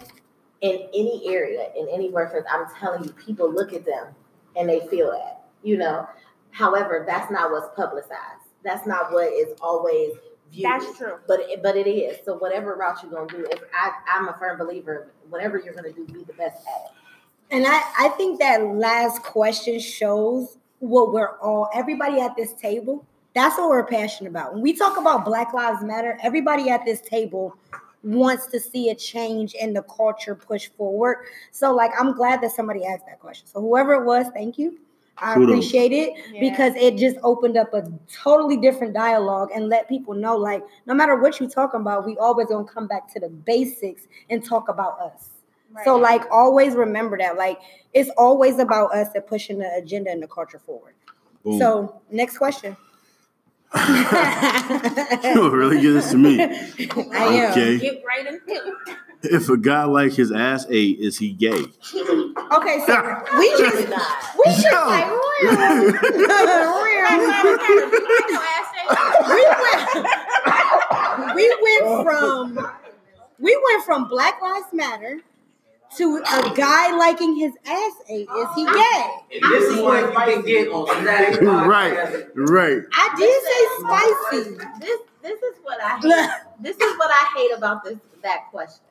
in any area in any workplace. I'm telling you, people look at them and they feel that. You know, however, that's not what's publicized. That's not what is always viewed. That's true. But it, but it is. So whatever route you're gonna do, if I I'm a firm believer, whatever you're gonna do, be the best at it. And I, I think that last question shows what we're all, everybody at this table, that's what we're passionate about. When we talk about Black Lives Matter, everybody at this table wants to see a change in the culture push forward. So, like, I'm glad that somebody asked that question. So, whoever it was, thank you. I Kudos. appreciate it Yeah. because it just opened up a totally different dialogue and let people know, like, no matter what you're talking about, we always gonna come back to the basics and talk about us. So, like, always remember that. Like, it's always about us and pushing the agenda and the culture forward. Boom. So, next question. [LAUGHS] you don't really get this to me. [LAUGHS] I am. Okay. Get right into it. If a guy like his ass ate, is he gay? Okay, so [LAUGHS] we just Not. we just No. like real, real. we went we went from we went from Black Lives Matter to a guy liking his ass ate. Is he gay? And this is what you can get on Static right, right. I did say spicy. This this is what I [LAUGHS] hate. this is what I hate about this that question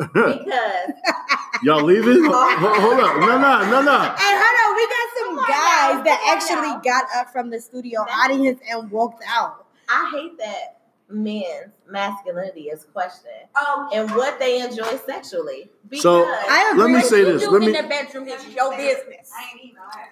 because [LAUGHS] Y'all leaving? [LAUGHS] Ho- ho- Hold up. No, no, no, no. And hold on, we got some on guys now, that actually got up from the studio audience and walked out. I hate that men's masculinity is questioned Um, and what they enjoy sexually. Because So, I agree. Let me say this. do Let in me. the bedroom is your business. I ain't eating that.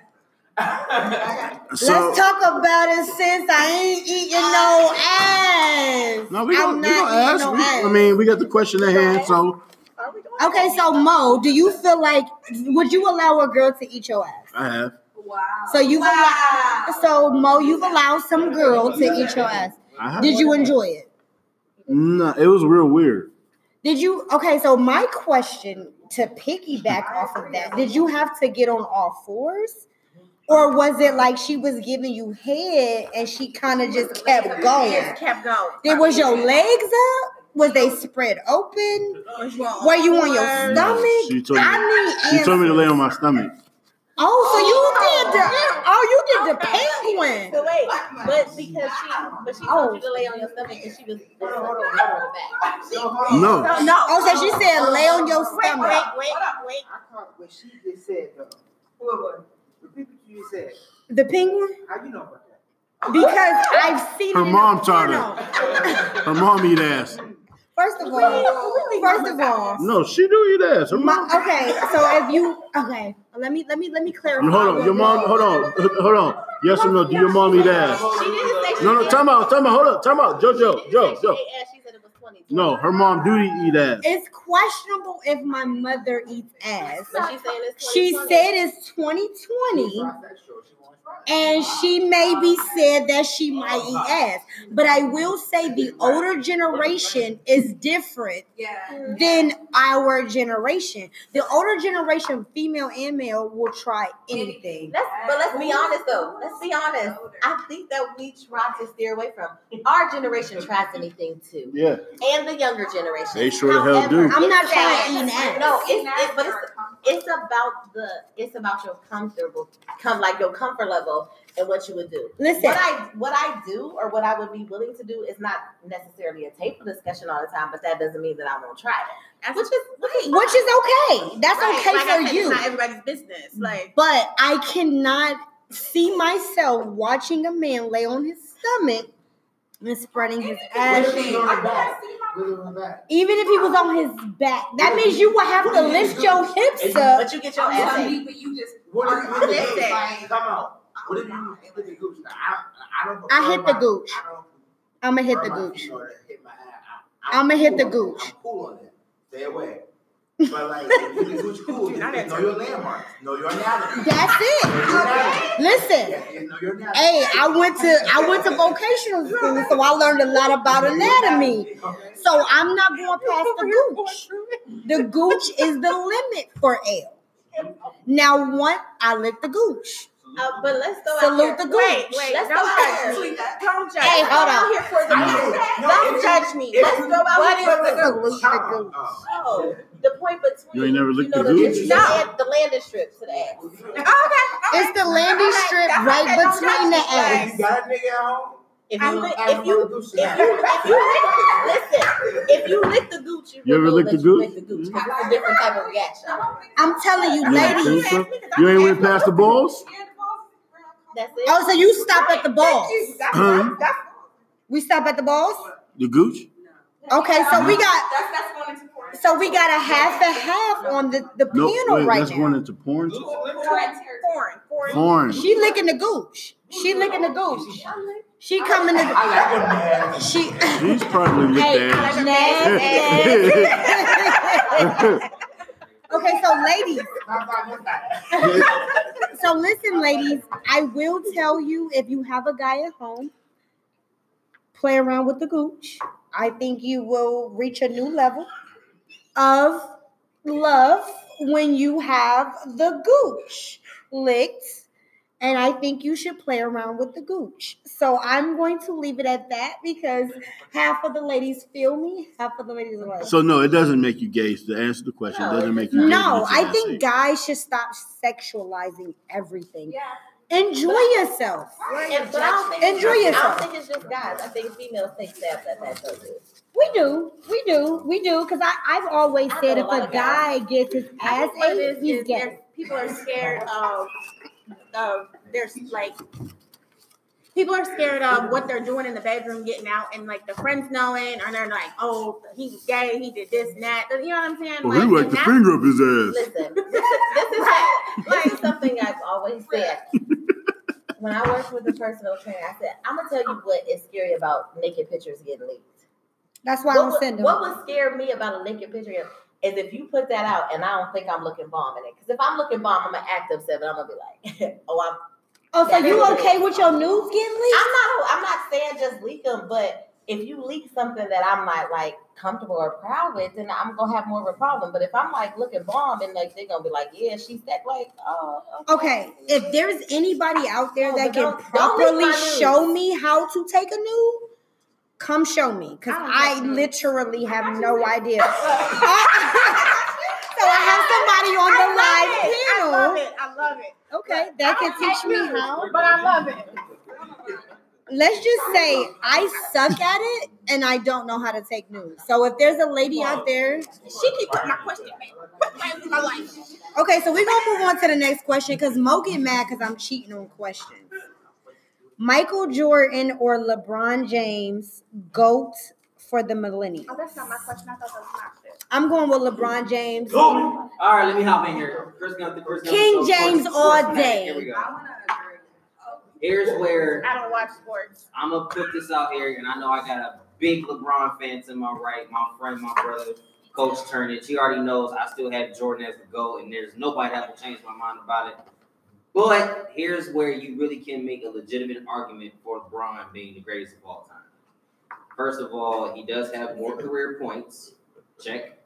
So, Let's talk about it since I ain't eating no ass. no, we I'm gonna, we not gonna ask. no We- ass. I mean, we got the question at hand. So, are we doing okay, so Mo, do you feel like would you allow a girl to eat your ass? I have. Wow. So you've wow. allowed, so Mo, you've allowed some girl to eat your ass. I have. Did you enjoy it? No, it was real weird. Did you? Okay, so my question to piggyback off of that: Did you have to get on all fours, or was it like she was giving you head and she kind of just kept going? Just kept going. Did was your legs up? Was they spread open? Were you on your stomach? She told me. I need She told me to lay on my stomach. Oh, so you oh, did the oh you did the penguin. So wait, but because she, but she told you to oh. lay on your stomach and she was hold on, hold on, back. No. No, no. Oh, so she said um, lay on your stomach. wait, wait, wait. I caught what she just said though. What what? Repeat what you just said. The penguin? How you know about that? Because I've seen Her it mom a taught her. Her mom eat ass. [LAUGHS] First of all, first of all, No, she do eat ass. Her My, mom. okay, so if you okay, let me let me let me clarify. Hold on, your mom. Hold on, [LAUGHS] hold on. Yes or no? Do your mom eat ass? She didn't say she No, no. did. Time out. Time out. Hold up. Time out. Joe, She Joe, Joe, Joe. She ate ass. She said it was 20. No, her mom do eat ass. It's questionable if my mother eats ass. But she's saying it's She 2020. said it's 2020, She wants fry. And she maybe said that she might eat ass. But I will say the older generation is different Yeah. than our generation. The older generation, female and male, will try anything. Let's, but let's be honest though. Let's be honest. I think that we try to steer away from our generation tries anything too, Yeah. and the younger generation. They sure the hell do. I'm not it's trying to eat ass. No, it's, it's but it's it's about the it's about your comfortable come like your comfort level and what you would do. Listen, What I what I do or what I would be willing to do is not necessarily a table discussion all the time, but that doesn't mean that I won't try it. That's Which is which is which is okay. That's Right, okay like I for said, you. It's not everybody's business. Mm-hmm. Like But I cannot see myself watching a man lay on his stomach and spreading his ass What if he's cheeks. on the back? What if he's on the back? Even if he was on his back, that means you would have to lift your hips up. but you get your ass telling you, but you just What if you hit the Listen. Come on. What if you hit the gooch? I, I don't. I hit the prefer my- gooch. I don't I'ma hit the prefer gooch. female to hit my ass. I- I'm I'ma hit the on gooch. I'm cool on that. Stay away. [LAUGHS] But like, if you gooch, cool. [LAUGHS] Dude, Just, I didn't know your you. landmarks. Know your anatomy. That's it. Know your anatomy. Listen. Yeah, just know your. Hey, I went to I went to vocational [LAUGHS] school, so I learned a lot about anatomy. Okay. So I'm not going past the gooch. The gooch is the limit for L. Now, one, I lick the gooch. Uh, but let's go Salute out the here. gooch. wait, wait, Let's don't go out judge here. me. Don't judge Hey, me. hold I'm on. out here for the No, no, Don't if judge me. if Let's you- go out What here is for the the gooch. gooch? Come The on. gooch. Oh. Oh, the point between You ain't never licked know, the the, gooch? the, land, the landing strip to the ass. Okay, okay. It's the landing Okay, strip okay, right don't between judge the me. ass. You got a nigga at home? If you, li- if you, if you, if you lick, listen, if you lick the gooch, you, You ever will lick know the that gooch? lick the gooch. 'cause It's a different type of reaction. I'm telling you, You ladies. You ain't went past the balls? That's it. Oh, so you stop at the balls. Huh? We stop at the balls? The gooch? Okay, so we got that's that's going into porn. so we got a half and half on the, the No, panel wait, right that's now. going into porn. too? Foreign, foreign. Porn. She licking the gooch. She licking the gooch. She coming to I like them man. she She's probably licked Hey, ass. [LAUGHS] [LAUGHS] [LAUGHS] Okay, so ladies, [LAUGHS] so listen, ladies, I will tell you if you have a guy at home, play around with the gooch. I think you will reach a new level of love when you have the gooch licked. And I think you should play around with the gooch. So I'm going to leave it at that because half of the ladies feel me, half of the ladies are like, So no, it doesn't make you gay. To answer the question, it doesn't make you no, to I think ate. guys should stop sexualizing everything. Yeah. Enjoy yourself. And, but I don't think Enjoy I yourself. don't think it's just guys. I think females take stabs at that though too. We do, we do, we do. Because I I've always I said if a lot guys. guy gets his ass think ate, he's is gay. people are scared of, of there's like, people are scared of what they're doing in the bedroom, getting out, and like the friends knowing, and they're like, oh, he's gay, he did this and that. You know what I'm saying? Well, he Like, wiped the finger up his ass. Listen, this is this is, this is something I've always said. When I worked with a personal trainer, I said, I'm gonna tell you what is scary about naked pictures getting leaked. That's why I What don't would, send them. what would scare me about a naked picture is if you put that out and I don't think I'm looking bomb in it. Because if I'm looking bomb, I'm gonna act upset, but I'm gonna be like, [LAUGHS] oh, I'm. oh, so you okay with your nudes getting leaked? I'm not. I'm not saying just leak them, but if you leak something that I'm not like comfortable or proud with, then I'm gonna have more of a problem. But if I'm like looking bomb and like they're gonna be like, yeah, she's that like, oh, Okay, if there's anybody out there No, that can properly show me how to take a nude, come show me because I I literally have no idea. [LAUGHS] [LAUGHS] so I have somebody on the live panel. I love it. I love it. Okay, that I can teach me nudes, how. But I love it. Let's just say I suck at it and I don't know how to take nudes. So if there's a lady out there, She keep putting my question back. My life. okay, so we're gonna move on to the next question because Mo get mad because I'm cheating on questions. Michael Jordan or LeBron James, GOAT for the millennium. Oh, that's not my question. I thought that was my shit. I'm going with LeBron James. All right, let me hop in here. Chris Gunther, Chris Gunther. King So, James sports all fanatic. day. Here we go. I want to. Here's where I don't watch sports. I'm gonna put this out here, and I know I got a big LeBron fan to my right, my friend, my brother, Coach Turnage. He already knows I still have Jordan as the GOAT, and there's nobody that will change my mind about it. But here's where you really can make a legitimate argument for LeBron being the greatest of all time. First of all, he does have more career points. Check.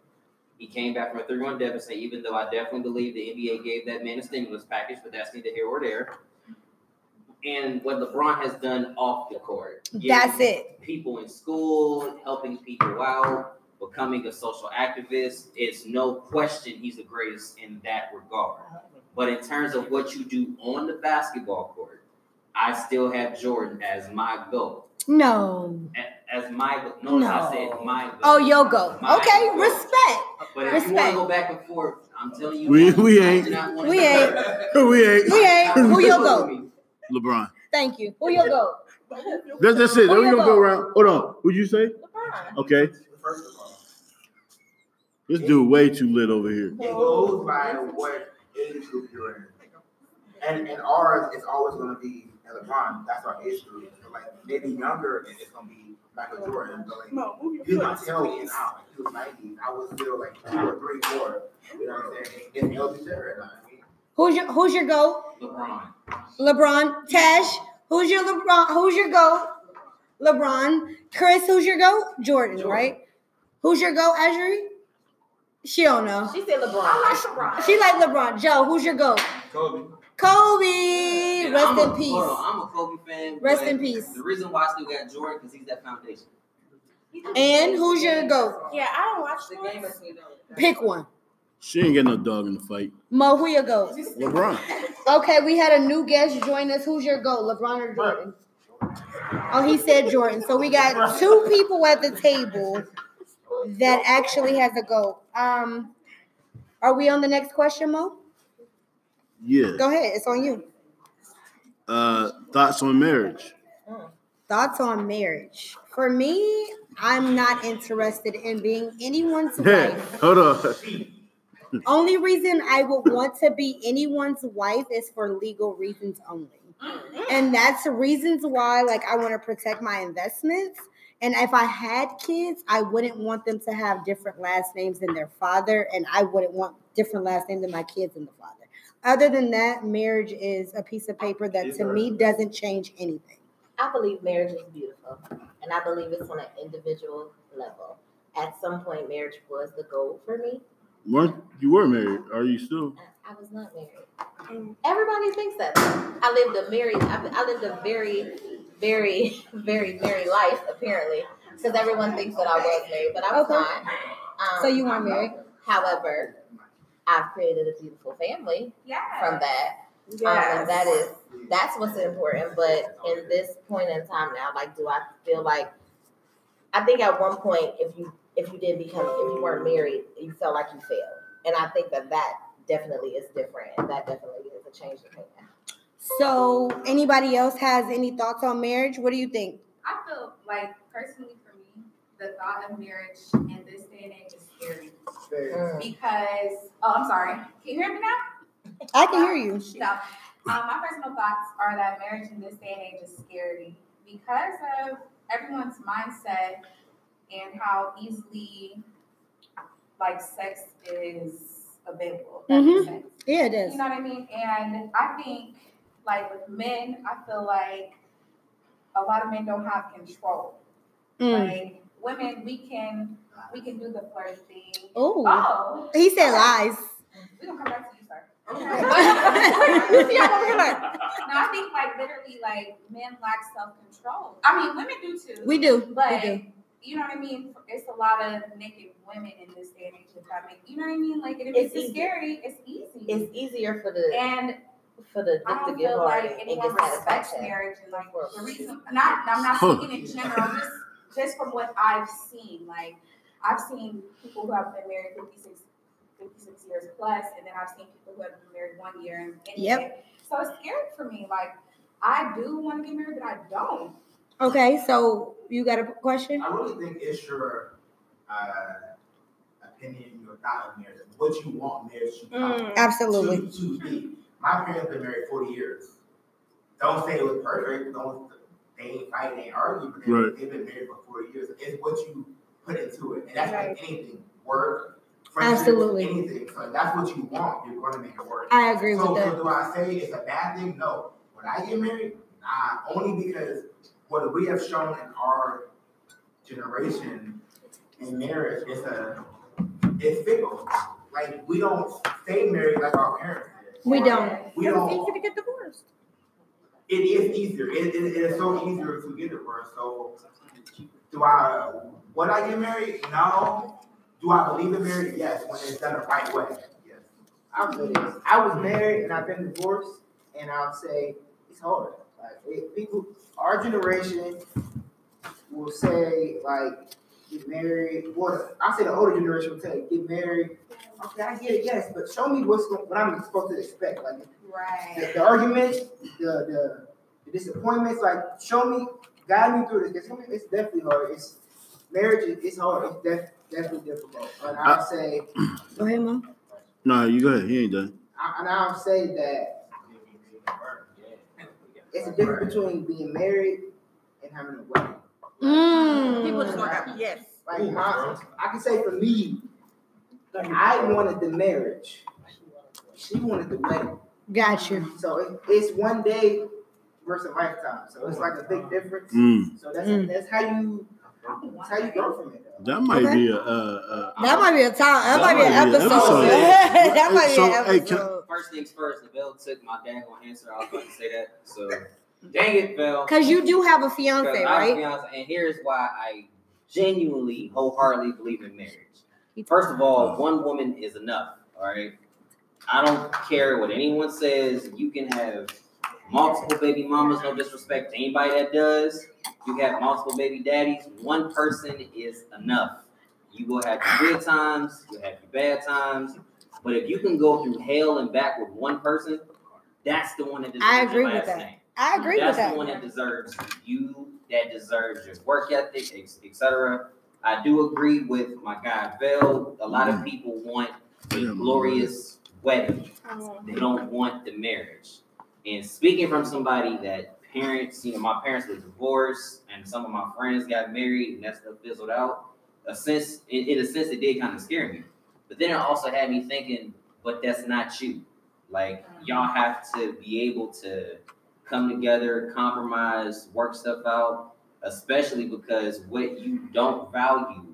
He came back from a 3 1 deficit, even though I definitely believe the NBA gave that man a stimulus package, but that's neither here or there. And what LeBron has done off the court. That's it. People in school, helping people out. becoming a social activist, it's no question he's the greatest in that regard. But in terms of what you do on the basketball court, I still have Jordan as my goal. No. A- As my goal. No. I said my goal. Oh, yo go. My Okay, goal. respect. But if you want respect. to go back and forth, I'm telling you, We- now, we ain't. do not wanna- [LAUGHS] We ain't. we ain't We ain't. Who you go? LeBron. Thank you. Who you go? That's that's it. Who We're you gonna go go? around. Hold on. What'd you say? LeBron. Okay. First of all, This dude way too lit over here. it goes by what age group you're in. And and ours is always gonna be LeBron. That's our age group. So like maybe younger, and it's gonna be Michael Jordan. But like you my tail getting out. Like he was 90. I was still like two or three, four. You know what I'm saying? It's LB Sarah. I mean, Who's your Who's your go? LeBron. LeBron. Tash. Who's your LeBron? Who's your go? LeBron. Chris. Who's your go? Jordan. Jordan. Right. Who's your go? Azuri. She don't know. She said LeBron. I like LeBron. She like LeBron. Joe. Who's your go? Kobe. Kobe. And Rest I'm in a- peace. Hold on, I'm a Kobe fan. Rest in peace. The reason why I still got Jordan because he's that foundation. And who's your go? Yeah, I don't watch The sports. game is me though. Pick one. She ain't get no dog in the fight. Mo, who your go? LeBron. Okay, we had a new guest join us. Who's your go, LeBron or Jordan? Oh, he said Jordan. So we got two people at the table that actually has a goal. Um, are we on the next question, Mo? Yeah. Go ahead. It's on you. Uh, thoughts on marriage? Thoughts on marriage? For me, I'm not interested in being anyone's [LAUGHS] Hey, wife. hold on. Only reason I would want to be anyone's wife is for legal reasons only. And that's the reasons why like I want to protect my investments. And if I had kids, I wouldn't want them to have different last names than their father, and I wouldn't want different last names than my kids and the father. Other than that, marriage is a piece of paper that to me doesn't change anything. I believe marriage is beautiful, and I believe it's on an individual level. At some point, marriage was the goal for me. Weren't you were married? Are you still? I was not married. Everybody thinks that. I lived a married. I, I lived a very, very, [LAUGHS] very very life. Apparently, because everyone thinks that I was married, but I was Okay. not. Um, So you weren't married? However, I've created a beautiful family Yeah. from that. Um, and that is that's what's important. But in this point in time now, like, do I feel like I think at one point, if you if you didn't become if you weren't married, you felt like you failed, and I think that that definitely is different, and that definitely is a change of opinion. So, anybody else has any thoughts on marriage? What do you think? I feel like personally for me, the thought of marriage in this day and age is scary Mm. because oh, I'm sorry. Can you hear me now? I can hear you. No. Um, my personal thoughts are that marriage in this day and age is scary because of everyone's mindset and how easily like sex is available. if That makes Mhm. Yeah, it is. You know what I mean? And I think, like with men, I feel like a lot of men don't have control. Mm. Like women, we can we can do the flirt thing. Ooh. Oh, He said lies. we don't come back to you, sir. Yeah, [LAUGHS] no, I think like literally, like men lack self control. I mean, women do too. We do. but we do. you know what I mean. It's a lot of naked women in this day and age. If that make you know what I mean. Like, and if It's it's, scary, it's easy. It's easier for the and for the I dick to don't get feel hard like and anyone get respects satisfaction. marriage and like the reason. Not I'm not speaking in general. Just just from what I've seen. Like I've seen people who have been married 56, 56 years plus, and then I've seen people who have been married one year. And Yep. So it's scary for me. Like I do want to get married, but I don't. Okay, so you got a question? I really think it's your uh, opinion, your thought on marriage, what you want marriage to become. Mm, Absolutely. To, to be. My parents been married 40 years. Don't say it was perfect. Don't they ain't fight, they ain't argue, but they, Right. they've been married for 40 years. It's what you put into it. And that's Right. like anything. Work, friendships, Absolutely. anything. So if that's what you want, you're gonna make it work. I agree so, with so that. do I say it's a bad thing? No. When I get married, nah, only because what we have shown in our generation in marriage is a it's fickle. Like we don't stay married like our parents did. We don't. We don't. to get divorced. it is easier. It, it, it is so easier to get divorced. So, do I? Would I get married? No. Do I believe in marriage? Yes, when it's done the right way. Yes. I'll say this. I was married and I've been divorced, and I'll say it's hard. Like it, people, our generation will say like get married. Well, I say the older generation will say get married. Okay, I get it, yes, but show me what's going, what I'm supposed to expect. Like the, Right. the arguments, the, the the disappointments. Like show me, guide me through this. Because it's definitely hard. It's marriage. is- It's hard. It's def, definitely difficult. And I'll say, [CLEARS THROAT] Go ahead, mom. No, you go ahead. He ain't done. I- and I'll say that it's a difference between being married and having a wedding. Mm. People just gonna yes. Like I, I can say for me, I wanted the marriage. She wanted the wedding. Gotcha. So it, it's one day versus a lifetime. So it's like a big difference. Mm. So that's Mm. that's how you that's how you go from it. Though. That might Okay. be a. Uh, uh, That might be a time. That, That might be an might be an episode. episode. [LAUGHS] that might be So, an hey, can- episode. First things first, the bell took my dad gonna answer. I was about to say that. So dang it, Bell. Cause you do have a Because fiance, right? fiance, and here's why I genuinely, wholeheartedly believe in marriage. First of all, one woman is enough. All right. I don't care what anyone says. You can have multiple baby mamas. No disrespect to anybody that does. You have multiple baby daddies. One person is enough. You will have your good times. You'll have your bad times. But if you can go through hell and back with one person, that's the one that I agree with that. name. I agree That's with that. the one that. that deserves you, that deserves your work ethic, etc. I do agree with my guy Bell. A lot of mm-hmm. people want a glorious wedding. Oh. They don't want the marriage. And speaking from somebody that parents, you know, my parents were divorced, and some of my friends got married, and that stuff fizzled out. A sense, in, in a sense, it did kind of scare me. But then it also had me thinking, but that's not you. Like mm. y'all have to be able to come together, compromise, work stuff out, especially because what you don't value,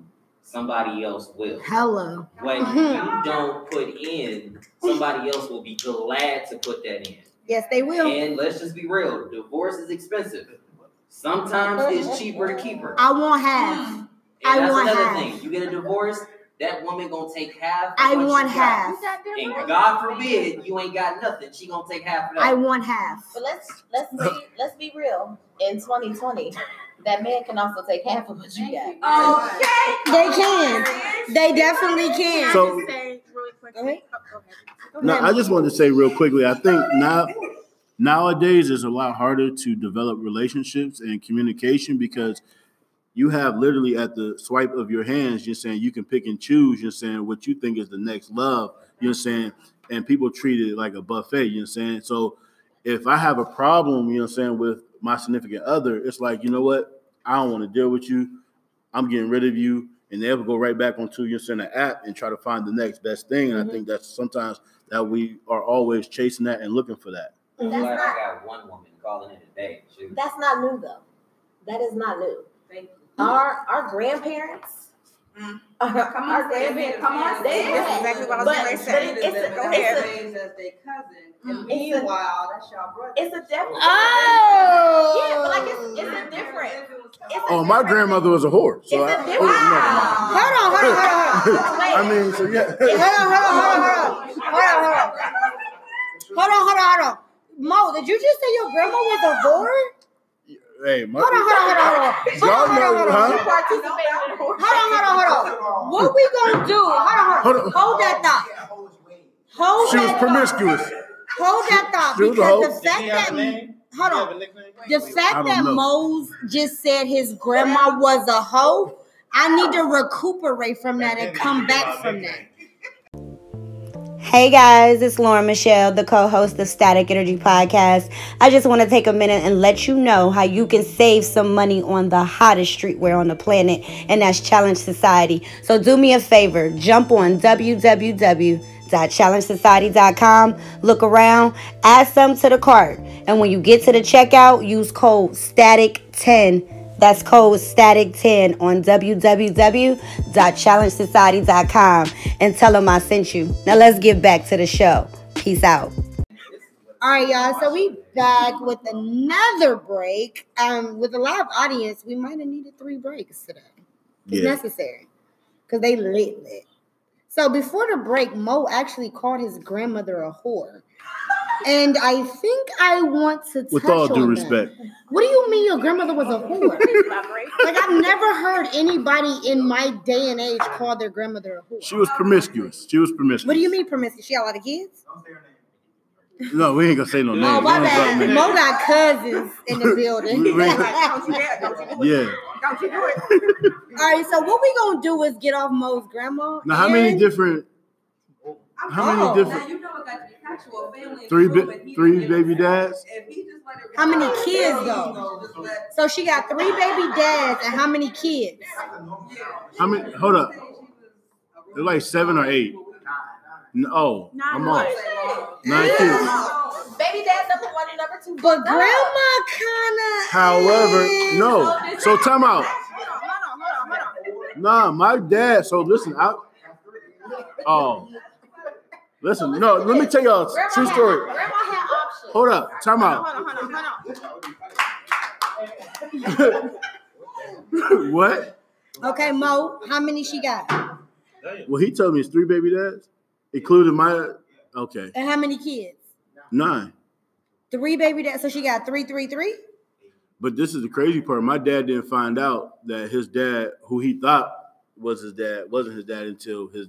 somebody else will. Hello. What [LAUGHS] you don't put in, somebody else will be glad to put that in. Yes, they will. And let's just be real, divorce is expensive. Sometimes it's cheaper to keep her. I want half. And I that's want another half. thing. You get a divorce, that woman gonna take half. I what you want got. half. And God forbid you ain't got nothing. She gonna take half of that. I want half. But let's let's be let's be real. In 2020, that man can also take half of what you got. Okay, They can. They definitely can. So- say really quickly. Go ahead. Oh, go ahead. Go No. I just wanted to say real quickly. I think now nowadays it's a lot harder to develop relationships and communication because you have literally at the swipe of your hands, you're saying you can pick and choose. You're saying what you think is the next love. You're saying, and people treat it like a buffet. You're saying so. If I have a problem, you know, what I'm saying with my significant other, it's like you know what, I don't want to deal with you. I'm getting rid of you, and they'll go right back onto your center app and try to find the next best thing. And I mm-hmm. think that's sometimes that we are always chasing that and looking for that. That's glad not- I got one woman calling it a day. That's not new though. That is not new. Thank you. Our our grandparents. Mm. [LAUGHS] Our, Come on, our grandparents. come on, They say That's exactly what I was gonna say. it- it's a- Go it's a- as their cousin. Mm. Meanwhile, that's your brother. It's a different. Oh. Yeah, but like it's, it's a different. It's Oh, my grandmother was a whore. So It's a I, different- oh, never. Hold on, hold on, hold on, hold on. Wait. I mean, so yeah. Hold on, hold on, hold on, hold on. Hold on, hold on. Hold on, hold on, hold on. Mo, did you just say your grandma was a whore? Hey, my, Hold on, hold on, hold on, hold on. Hold Y'all on, hold on, hold on. huh? You participated in the horse. Hold on, hold on, hold on. What we gonna do? Hold on, hold Hold on. on. Hold that thought. Hold She was that thought. promiscuous. Hold that thought She was a because the fact that a hold on. have a nickname? The fact that know. Mose just said his grandma was a hoe, I need to recuperate from that and come back from that. Hey guys, it's Lauren Michelle, the co host of Static Energy Podcast. I just want to take a minute and let you know how you can save some money on the hottest streetwear on the planet, and that's Challenge Society. So do me a favor, jump on www.challengesociety.com, look around, add some to the cart, and when you get to the checkout, use code STATIC10. That's code static10 on www.challengesociety.com and tell them I sent you. Now let's get back to the show. Peace out. This is what All right, y'all. So we back with another break. Um, with a live audience, we might have needed three breaks today. It's Yeah. necessary because they lit lit. So before the break, Mo actually called his grandmother a whore, and I think I want to touch With all due on that. respect. What do you mean your grandmother was a whore? [LAUGHS] like I've never heard anybody in my day and age call their grandmother a whore. She was promiscuous. She was promiscuous. What do you mean promiscuous? She had a lot of kids? No, we ain't gonna say no oh, names. Oh We my bad. names. Mo got cousins in the [LAUGHS] building. We- we- All [LAUGHS] Don't you dare, don't you do it. Yeah. Don't you do it. right, so what we gonna do is get off Mo's grandma. Now, how many different? I'm How many Oh. different? Now you know it got to be factual family. Three improvement. bi- three baby dads? If he just let it How many kids, he though? gonna just let- So she got three baby dads and how many kids? How many? Hold up. They're like seven or eight. No, oh, Nine I'm what? off. Nine kids. Baby dad number one and number two. But grandma kinda. However, no. Oh, so time out. Hold on, hold on, hold on. Nah, my dad. So listen, I. Oh, listen. No, let me tell y'all a Grandma true had- story. Grandma had options. Hold up. Time Hold out. on, hold on, hold on. [LAUGHS] what? Okay, Mo, how many she got? Well, he told me it's three baby dads, including my. Okay, And how many kids? nine. Three baby dads. So she got three, three, three? But this is the crazy part. My dad didn't find out that his dad, who he thought was his dad, wasn't his dad until his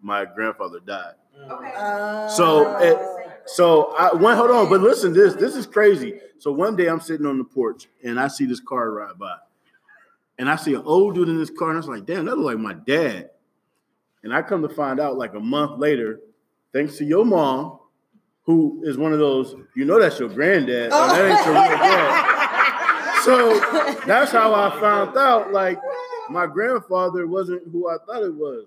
my grandfather died. Okay. Uh, So, it, so I went. Hold on, but listen, this this is crazy. So one day I'm sitting on the porch and I see this car ride by, and I see an old dude in this car, and I was like, "Damn, that look like my dad." And I come to find out, like a month later, thanks to your mom, who is one of those, you know, that's your granddad. or that ain't your real dad. [LAUGHS] So that's how I found out. Like my grandfather wasn't who I thought it was.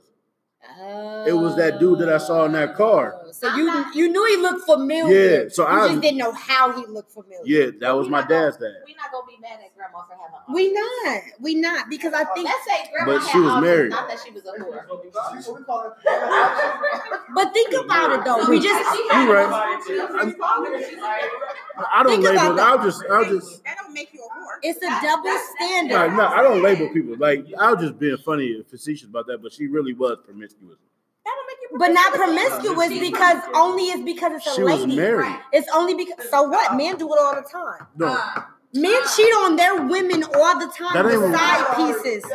Oh. It was that dude that I saw in that car. So you you knew he looked familiar. Yeah, so you I- just didn't know how he looked familiar. Yeah, that was my dad's dad. We're not gonna be mad at grandma for having options. We not. We not because I oh, think. Let's say grandma But had she was options, married. not that she was a whore. But think about it though. We just. You right. I don't Think label. I'll just. I'll just. That don't make you a whore. It's a double No, standard. no, I don't label people. Like I was just being funny and facetious about that, but she really was promiscuous. That don't make you But not promiscuous because only is because it's a She was lady. married. It's only because so what? Men do it all the time. No, uh, Men cheat on their women all the time That with what- side pieces. it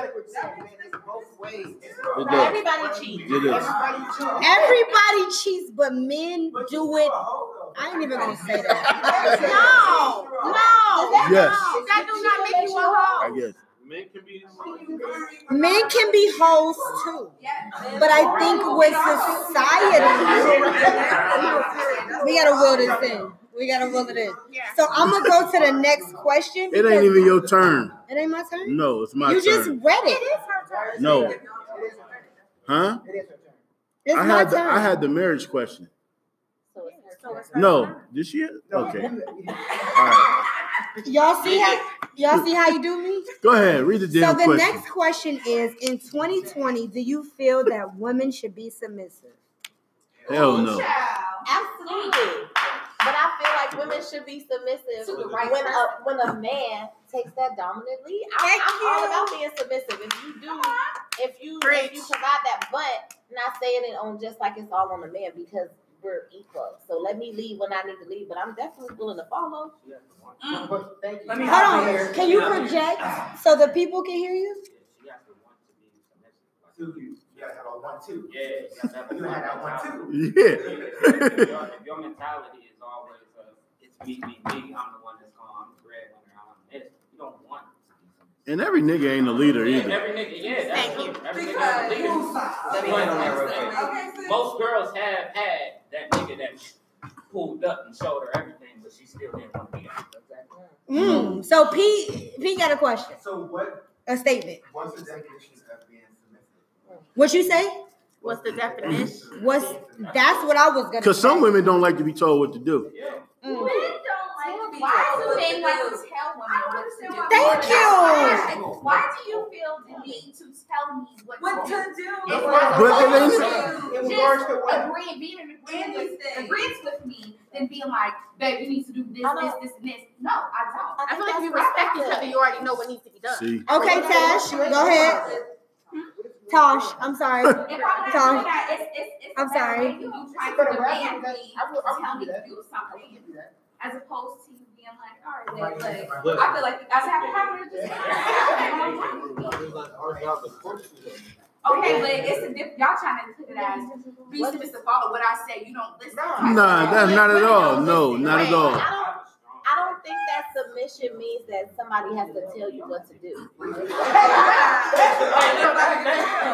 does. Everybody cheats. Everybody cheats, but men do it. I ain't even gonna say that. [LAUGHS] No, no. Yes. That do not make you a hoe. I guess. Men can be. Men can be hoes too. But I think with society, we gotta will this in. We gotta will it in. So I'm gonna go to the next question. It ain't even your turn. It ain't my turn. No, it's my turn. you just read it. No. Huh? It's I my had the, turn. I had the marriage question. So it's. No, did she? Okay. All right. Y'all see how y'all see how you do me? [LAUGHS] Go ahead. Read the So the question. next question is: In 2020, do you feel that women should be submissive? Hell no. Absolutely. But I feel like women should be submissive To the right when a when a man takes that dominant lead. I, I'm all about being submissive. If you do, uh-huh. if you if Preach. you provide that, but not saying it on just like it's all on the man because we're equal. So let me leave when I need to leave, but I'm definitely willing to follow. Thank you. Let me Hold on. here. Can you project so the people can hear you? Two, you gotta have a one, two. Yeah, you have a had that one, mentality. two. Yeah. If your, if your mentality is always, uh, it's me, me, me, I'm the one that's going, I'm the breadwinner, I'm this, you don't want to be something. And every nigga ain't a leader Yeah, either. every nigga, yeah, that's Thank true. you. Every nigga Because is a leader. Let me hit that real quick. Most girls have had that nigga that pulled up and showed her everything, but she still didn't want to be out. Mm. So P P got a question, So what, a statement. what's the definition of being submissive? What you say? What's the definition? What's that's what I was gonna. Because some women don't like to be told what to do. Mm. Why do men like to tell women what to do? Thank you. Why do you feel the need to tell me what, What to do? to do? It's not But it supposed ain't- to In just agree, being in agreeing with, agrees with me than being like, babe, you need to do this, this, this, and this. No, I don't. I feel like if you respect each other, you already know what needs to be done. See, Okay, Tash, go ahead. Tosh, I'm sorry. If I'm Sorry. You trying But to demand me I will- I will to tell me to do something, give you that. As opposed to you being like, all right, Right. then, Right. look, I feel like you guys have to have it. Okay, but it's a diff, y'all trying to put it as, be submissive, follow what I say, you don't listen. Nah, that's not at all. No, not at all. I don't, think that submission means that somebody has to tell you what to do. [LAUGHS]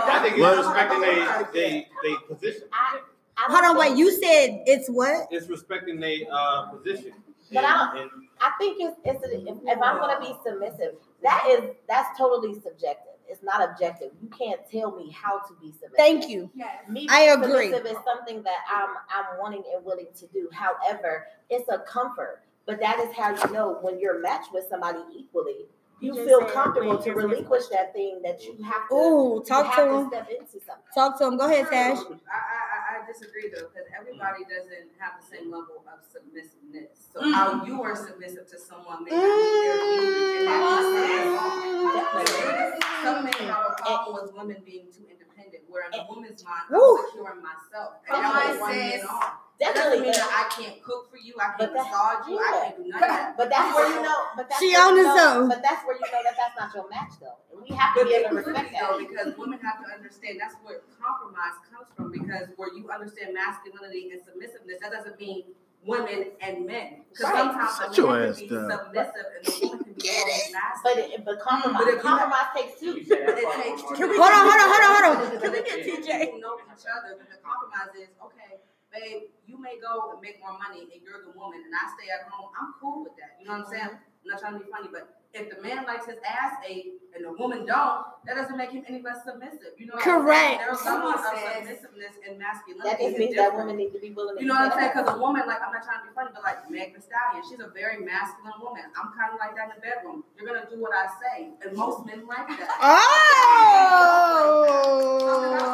I think What? it's respecting they, they, they position. I, I Hold don't on, wait. You said it's what? It's respecting their, uh, position. But I And- and I think it's, it's a, if, if I'm gonna be submissive, that is that's totally subjective. It's not objective. You can't tell me how to be submissive. Thank you. Yes. Me I being agree. submissive is something that I'm I'm wanting and willing to do. However, it's a comfort. But that is how you know when you're matched with somebody equally, you just feel comfortable to relinquish that thing that you have to. Ooh, talk have to him. step into something. Talk to him. Go ahead, Tash. I, I, I disagree though, because everybody mm-hmm. doesn't have the same level of submissiveness. So how you are submissive to someone may not be mm-hmm. their equal, and that's the same. Some men have a problem with women being too independent, where in a woman's mind, I'm Woo. secure in myself. Come And that on, will run sis. off. That doesn't Definitely. mean that I can't cook for you, I can't that- massage you, I can't do none of that. But that's where you know. But that's She where on you his know, own. But that's where you know that that's not your match, though. And we have to But be able to equally respect though, that. because women have to understand that's where compromise comes from. Because where you understand masculinity and submissiveness, that doesn't mean women and men. Because Right. sometimes Shut a your man ass can be down. submissive and the woman can be almost masculine. But it, but compromise, But if you compromise takes two. But it takes two. Can we- Hold on, hold on, hold on, hold on. Can we get TJ? Who know each other, but the compromise is, okay, babe, you may go and make more money and you're the woman and I stay at home. I'm cool with that. You know what I'm saying? I'm not trying to be funny, but if the man likes his ass ate and the woman don't, that doesn't make him any less submissive. You know what I'm Correct. saying? There's Someone levels of submissiveness and masculinity. That just is means that different. women need to be willing. You know what I'm saying? Because a woman, like, I'm not trying to be funny, but like Meg Thee Stallion, she's a very masculine woman. I'm kind of like that in the bedroom. You're gonna do what I say, and most men like that.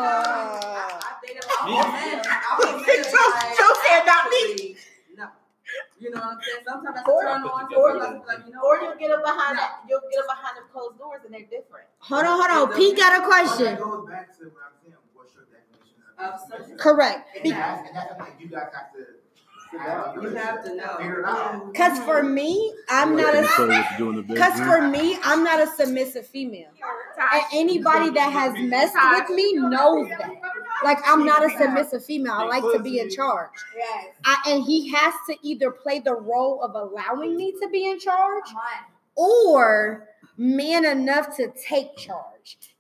Oh. I dated a lot of men. I was men Joe- like, [LAUGHS] Joe said not me. Actually, No. You know what I'm saying? Sometimes that's a Or- turn on. or- Sometimes like, you know Or you'll get them behind that. You'll get them behind them closed doors, and they're different. Hold on, hold on. Pete got a question. goes back to what I'm saying. What's your definition Of of. Correct. And that's, and that's something you guys have to. You have to know. Mm-hmm. Cause for me, I'm not a. what to do in the [LAUGHS] Cause for me, I'm not a submissive female. And anybody that has messed with me knows that. Like I'm not a submissive female. I like to be in charge. Yes. I, and he has to either play the role of allowing me to be in charge or man enough to take charge.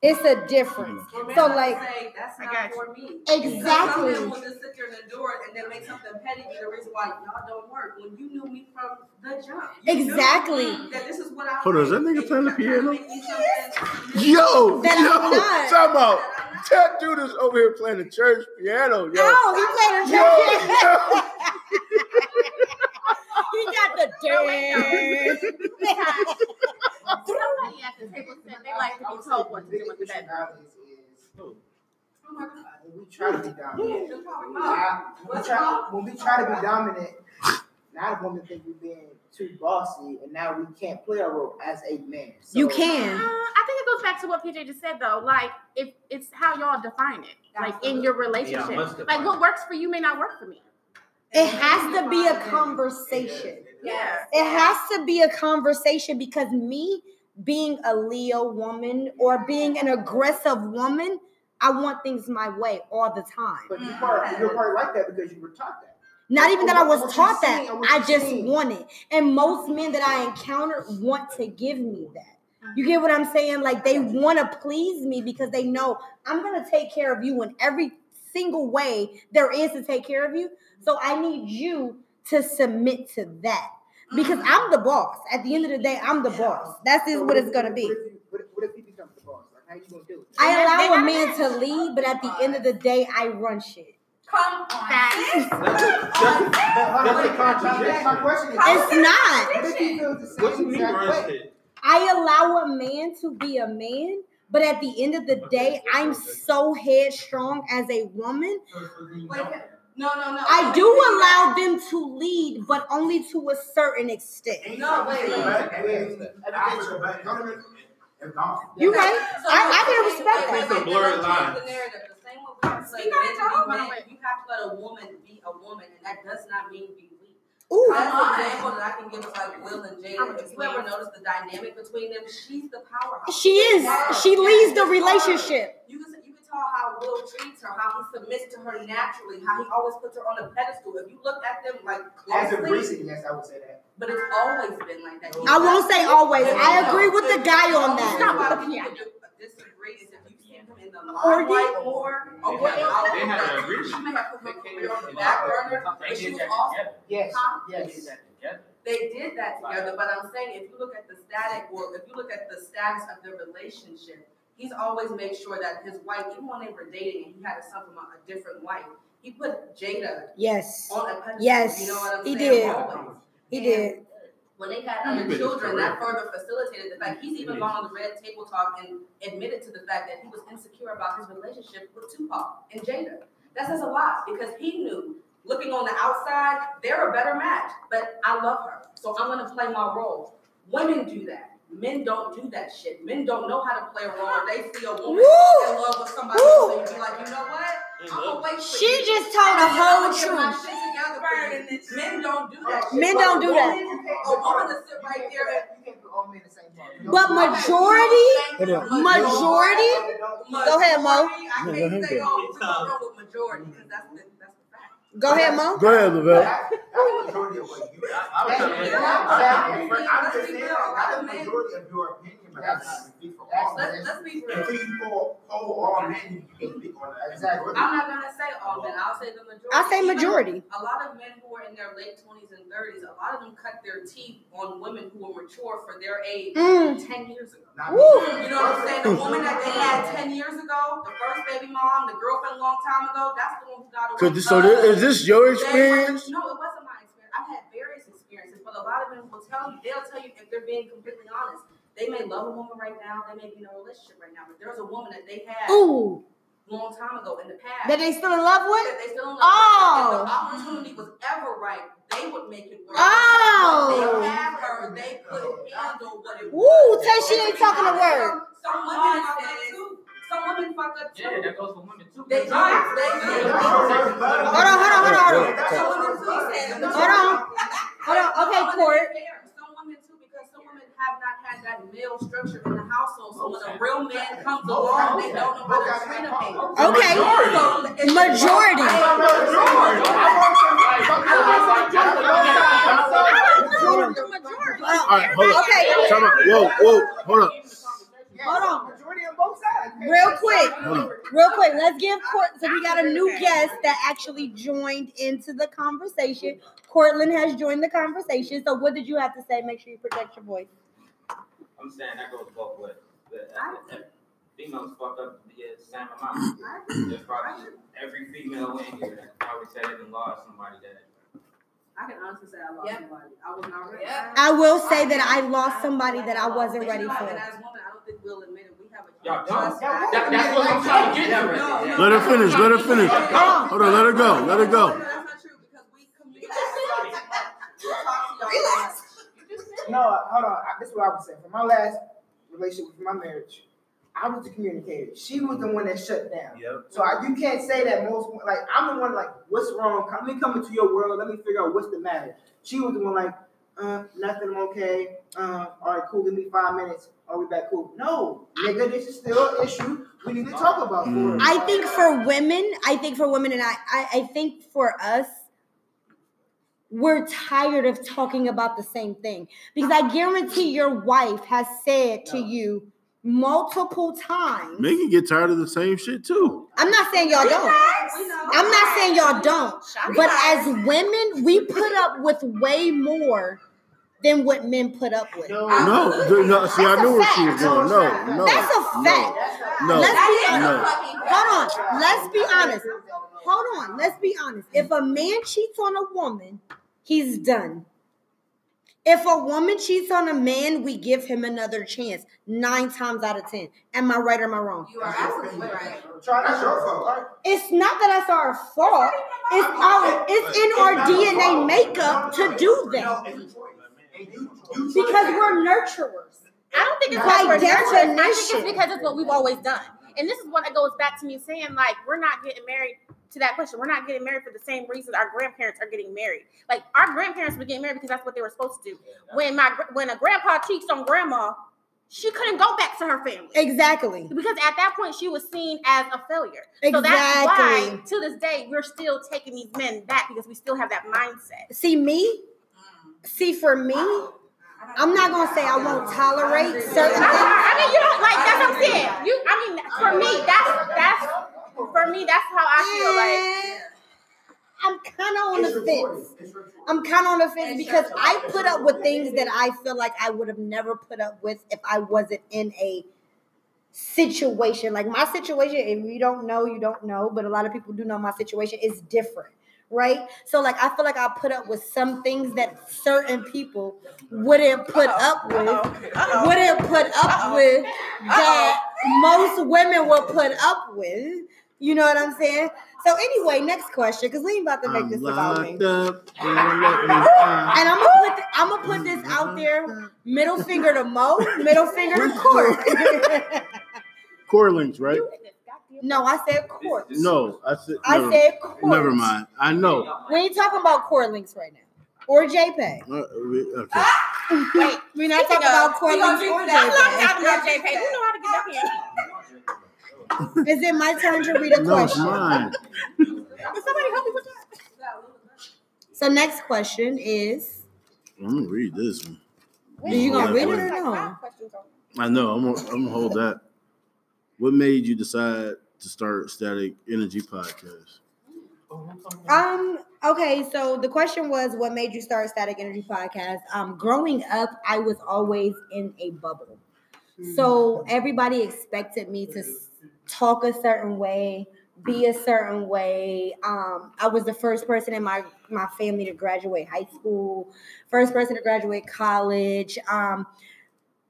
It's a difference. For men, So, I like- say, that's I not got for me. Exactly. Some men will just sit there and endure it and then make something petty be the reason why y'all don't work. When you knew me from the jump. Exactly. That this is what I Hold on, is that nigga playing the you're not trying to piano? make me Yo, That I'm yo, not. talk about that dude is over here playing the church piano, yo. Oh, he played a Yo, yo. [LAUGHS] He got the [LAUGHS] dance. [LAUGHS] Somebody at the table said they like to be told what to do with the bedroom. nowadays is Oh my God. when we try to be dominant. You're talking about- Now, when, we try, when we try to be dominant, now the woman think we're being too bossy, and now we can't play our role as a man. So, You Uh, can. I think it goes back to what PJ just said though. Like, if it's how y'all define it, like in your relationship, must like what works for you may not work for me. It has to be a conversation. Yeah. It has to be a conversation because me being a Leo woman or being an aggressive woman, I want things my way all the time. But you probably, you're probably like that because you were taught that. Not even that I was taught that. I just want it. And most men that I encounter want to give me that. You get what I'm saying? Like they want to please me because they know I'm going to take care of you in every single way there is to take care of you. So I need you to submit to that. Because ah. I'm the boss. At the end of the day, I'm the boss. That's just So what it's going to be. What if, you, what, if, he becomes the boss? Like, how you gonna do it? I allow a man to lead, but at the end of the day, I run shit. Come on. Facts. That's that's a, that's a contradiction. My question is, It's not. what if he feels the What same you mean run shit? I allow a man to be a man, but at the end of the day, I'm so headstrong as a woman. Wait, No, no, no. I do allow them to lead, but only to a certain extent. No, wait, wait. You right? So, I, I can wait, respect wait, that. wait, Some blurred let's change. The narrative, the same way we have to let Speak men it, men, you have to let a woman be a woman, and that does not mean be weak. Ooh. That's an example that I can give is like Will and Jada. If you ever notice the dynamic between them, she's the powerhouse. She is. She leads the relationship. You can you can tell how Will treats her, how he submits to her naturally, how he always puts her on a pedestal. If you look at them like As of closely, recent, yes, I would say that. but it's always been like that. He I won't say always. I no, agree with the guy on that. reason why people do- disagree is if you see him in the Or limelight more. Okay, I'll They had an agree. agreement. She may have put her They on the back burner, but she did was that also together. Yes, yes. did that together. they did that together, but I'm saying if you look at the static or if you look at the status of their relationship, he's always made sure that his wife, even when they were dating and he had a son from a, a different wife, he put Jada Yes. on a pedestal. Yes, you know what I'm he saying? did. Always. He And did. When they had other been children, that further facilitated the fact he's even gone on the red table talk and admitted to the fact that he was insecure about his relationship with Tupac and Jada. That says a lot because he knew, looking on the outside, they're a better match. But I love her, so I'm gonna play my role. Women do that. Men don't do that shit. Men don't know how to play a role. They see a woman Woo! in love with somebody Woo! else and be like, you know what? I'm gonna wait for She you. just told the whole gonna get my truth. shit together for you. Men don't do that. Oh, shit. Men don't do that. A woman to sit right there and You can't put all men the same boat. But majority, majority. Go ahead, Mo. I can't say, go. oh, we're gonna go with majority, because that's the, that's the fact. Go ahead, Mo. Go ahead, Lavelle. That's the majority of what you. I- I was trying to make- I'm just saying, that's the majority of your opinion, but that's not speak for all Let's, let's be real. Until you poll, poll all men, you can speak on that. Exactly. I'm not gonna say all men, I'll say the majority. I say Even majority. A lot of men who are in their late twenties and thirties, a lot of them cut their teeth on women who were mature for their age Mm. ten years ago. Not You know what I'm saying? The woman that they had ten years ago, the first baby mom, the girlfriend a long time ago, that's the one who got away. Could so this, is this your They were- experience? No, it wasn't my experience. I've had various experiences, but a lot of them will tell you, they'll tell you if they're being completely honest. They may love a woman right now, they may be in a relationship right now, but there's a woman that they had Ooh, a long time ago in the past. that they still in love with? that they still don't Oh. If the oh. opportunity was ever right, they would make it work. Oh. They had her, they could handle what it was. Woo, say she ain't talking a word. Some women fuck up too. Some women fuck up too. Yeah, that goes for women too. They do. They do. Hold on, hold on, hold on, hold on. Some women too. Hold Hold on. [LAUGHS] Hold on. Okay, Court. Some women too, because some women have not had male structure in the household. So when a real man comes along, they don't know how to treat a man. Okay. So it's- Majority. All right, hold on. Okay. Time out. Whoa, whoa, hold on. Hold on. Majority on both sides. Real quick. Real quick, let's give Court. So we got a new guest that actually joined into the conversation. Cortland has joined the conversation. So what did you have to say? Make sure you protect your voice. I'm saying that goes both ways. The- uh, Females fuck up the same amount. There's probably every female in here that probably said it and lost somebody that. I can honestly say I lost Yeah. somebody. I was not ready. Yeah. I will say that I lost somebody that I wasn't ready for. And as women, I don't think we'll admit it. We have a Y'all trust don't. That, that's what I'm trying to get to. No, no. Let her finish. Let her finish. Hold on. Let her go. Let her go. No, that's not true because we communicate. We talk to y'all. Relax. No, hold on. I- This is what I would say. For my last relationship with my marriage, I was the communicator. She was the one that shut down. Yep. So I, you can't say that most like I'm the one like what's wrong? Let me come into your world. Let me figure out what's the matter. She was the one like uh nothing. I'm okay. Uh, all right, cool. Give me five minutes. Are we back? Cool. No, nigga, this is still an issue. We need to talk about. Mm. I think for women, I think for women, and I, I, I think for us, we're tired of talking about the same thing because I guarantee your wife has said to you multiple times. Men can get tired of the same shit too. I'm not saying y'all don't. I'm not saying y'all don't. But as women, we put up with way more than what men put up with. No, No, no. See, I knew where she was going. No, no. That's a no, fact. No, Let's be no. Hold on. Let's be honest. Hold on. Let's be honest. If a man cheats on a woman, he's done. If a woman cheats on a man, we give him another chance. Nine times out of ten. Am I right or am I wrong? You are absolutely right. That's your fault. It's not that that's our fault. It's our it's in our DNA makeup to do that. Because we're nurturers. I don't think it's By because we're nurturers. I think it's because it's what we've always done. And this is what it goes back to me saying, like, we're not getting married to that question. We're not getting married for the same reasons our grandparents are getting married. Like our grandparents were getting married because that's what they were supposed to do. When my when a grandpa cheats on grandma, she couldn't go back to her family. Exactly. Because at that point she was seen as a failure. So that's why to this day we're still taking these men back because we still have that mindset. See me? See for me, I'm not gonna say I won't tolerate certain I, things. I mean, you don't like that's what I'm saying. You, I mean, for me, that's that's for me. That's how I feel. Like I'm kind of on the fence. I'm kind of on the fence because I put up with things that I feel like I would have never put up with if I wasn't in a situation. Like my situation, if you don't know, you don't know, but a lot of people do know my situation is different. Right? So like I feel like I put up with some things that certain people wouldn't put up with, wouldn't put up with that most women would put up with. You know what I'm saying? So anyway, next question, because we ain't about to make I'm this about me. up. [LAUGHS] they won't let me. And I'm gonna put th- I'm gonna put this out there. Middle finger to Mo, middle finger to Court. Core links, right? no, I said Court. No, I said. I never, said Court. Never mind. I know. We ain't talking about Court links right now, or JPEG. Uh, we- okay. [LAUGHS] wait, We're not speaking talking about of- Court we gonna links do or that. I'm not talking about JPEG. Who know how to get up here? [LAUGHS] Is it my turn to read a No, it's question? mine. Can somebody help me with that? So next question is: I'm gonna read this one. Are you gonna read it or no? five questions on- I know. I'm gonna, I'm gonna hold that. What made you decide to start Static Energy Podcast? Um. Okay. So the question was, what made you start Static Energy Podcast? Um. Growing up, I was always in a bubble, so everybody expected me to s- talk a certain way, be a certain way. Um. I was the first person in my my family to graduate high school, first person to graduate college. Um.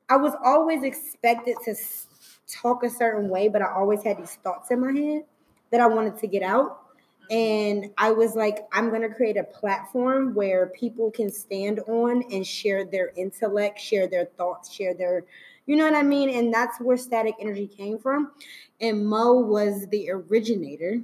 I was always expected to talk a certain way, but I always had these thoughts in my head that I wanted to get out. And I was like, I'm going to create a platform where people can stand on and share their intellect, share their thoughts, share their, you know what I mean? And that's where static energy came from. And Mo was the originator